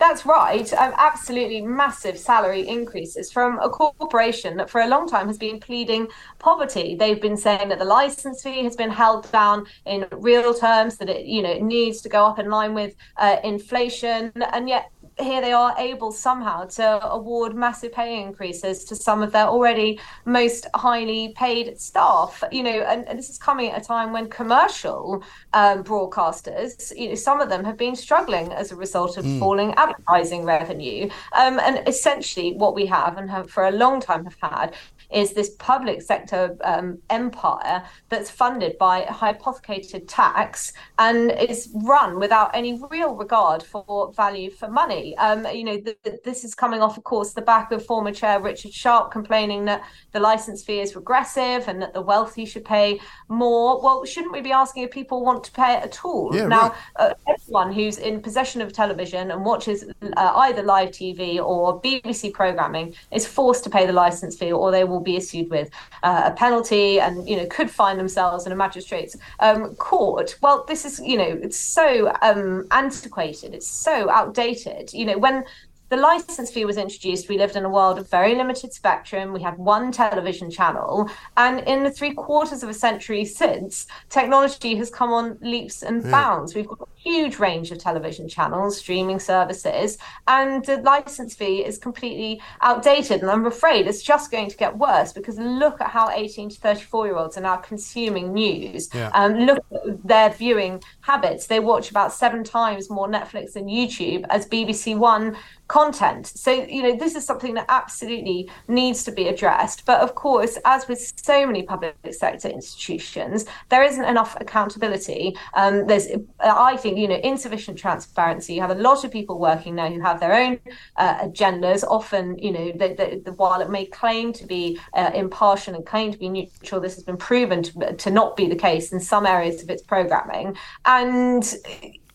That's right. Um, absolutely massive salary increases from a corporation that for a long time has been pleading poverty. They've been saying that the license fee has been held down in real terms, that it you know needs to go up in line with uh, inflation, and yet here they are able somehow to award massive pay increases to some of their already most highly paid staff. You know, and, and this is coming at a time when commercial um, broadcasters, you know, some of them have been struggling as a result of mm. falling advertising revenue. Um, and essentially, what we have and have for a long time have had is this public sector um, empire that's funded by hypothecated tax and is run without any real regard for value for money. Um, you know, this is coming off, of course, the back of former chair Richard Sharp complaining that the license fee is regressive and that the wealthy should pay more. Well, shouldn't we be asking if people want to pay it at all? Yeah, now, right. uh, everyone who's in possession of television and watches uh, either live TV or BBC programming is forced to pay the license fee, or they will will be issued with uh, a penalty and you know could find themselves in a magistrate's um, court. Well, this is you know it's so um, antiquated, it's so outdated. You know when the license fee was introduced, we lived in a world of very limited spectrum. We had one television channel. And in the three quarters of a century since, technology has come on leaps and bounds. We've got huge range of television channels, streaming services, and the license fee is completely outdated. And I'm afraid it's just going to get worse because look at how 18 to 34 year olds are now consuming news. Yeah. Um, look at their viewing habits. They watch about seven times more Netflix and YouTube as BBC One content. So, you know, this is something that absolutely needs to be addressed. But of course, as with so many public sector institutions, there isn't enough accountability. Um, there's, I think, you know, insufficient transparency. You have a lot of people working now who have their own uh, agendas. Often, you know, the, the, the, while it may claim to be uh, impartial and claim to be neutral, this has been proven to, to not be the case in some areas of its programming. And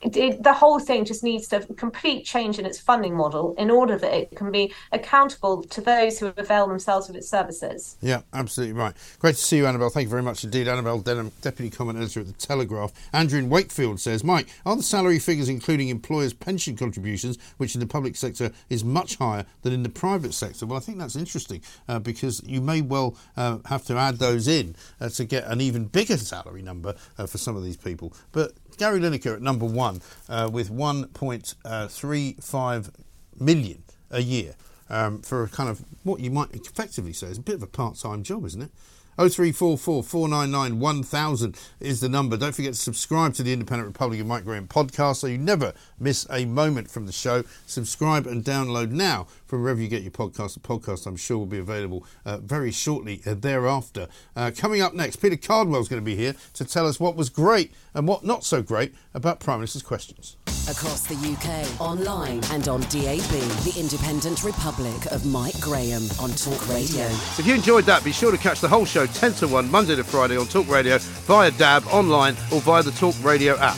it, the whole thing just needs to complete change in its funding model in order that it can be accountable to those who avail themselves of its services. Yeah, absolutely right. Great to see you, Annabel. Thank you very much indeed. Annabel Denham, Deputy Comment Editor at The Telegraph. Andrew in Wakefield says, Mike, are the salary figures including employers' pension contributions, which in the public sector is much higher than in the private sector? Well, I think that's interesting uh, because you may well uh, have to add those in uh, to get an even bigger salary number uh, for some of these people. But Gary Lineker at number one uh, with 1.35 million a year um, for a kind of what you might effectively say is a bit of a part time job, isn't it? 0344 499 1000 is the number. Don't forget to subscribe to the Independent Republic of Mike Graham podcast so you never miss a moment from the show. Subscribe and download now from wherever you get your podcast. The podcast, I'm sure, will be available uh, very shortly uh, thereafter. Uh, coming up next, Peter Cardwell is going to be here to tell us what was great and what not so great about Prime Minister's questions. Across the UK, online and on DAB, the Independent Republic of Mike Graham on Talk Radio. So if you enjoyed that, be sure to catch the whole show 10 to 1 Monday to Friday on Talk Radio via DAB, online, or via the Talk Radio app.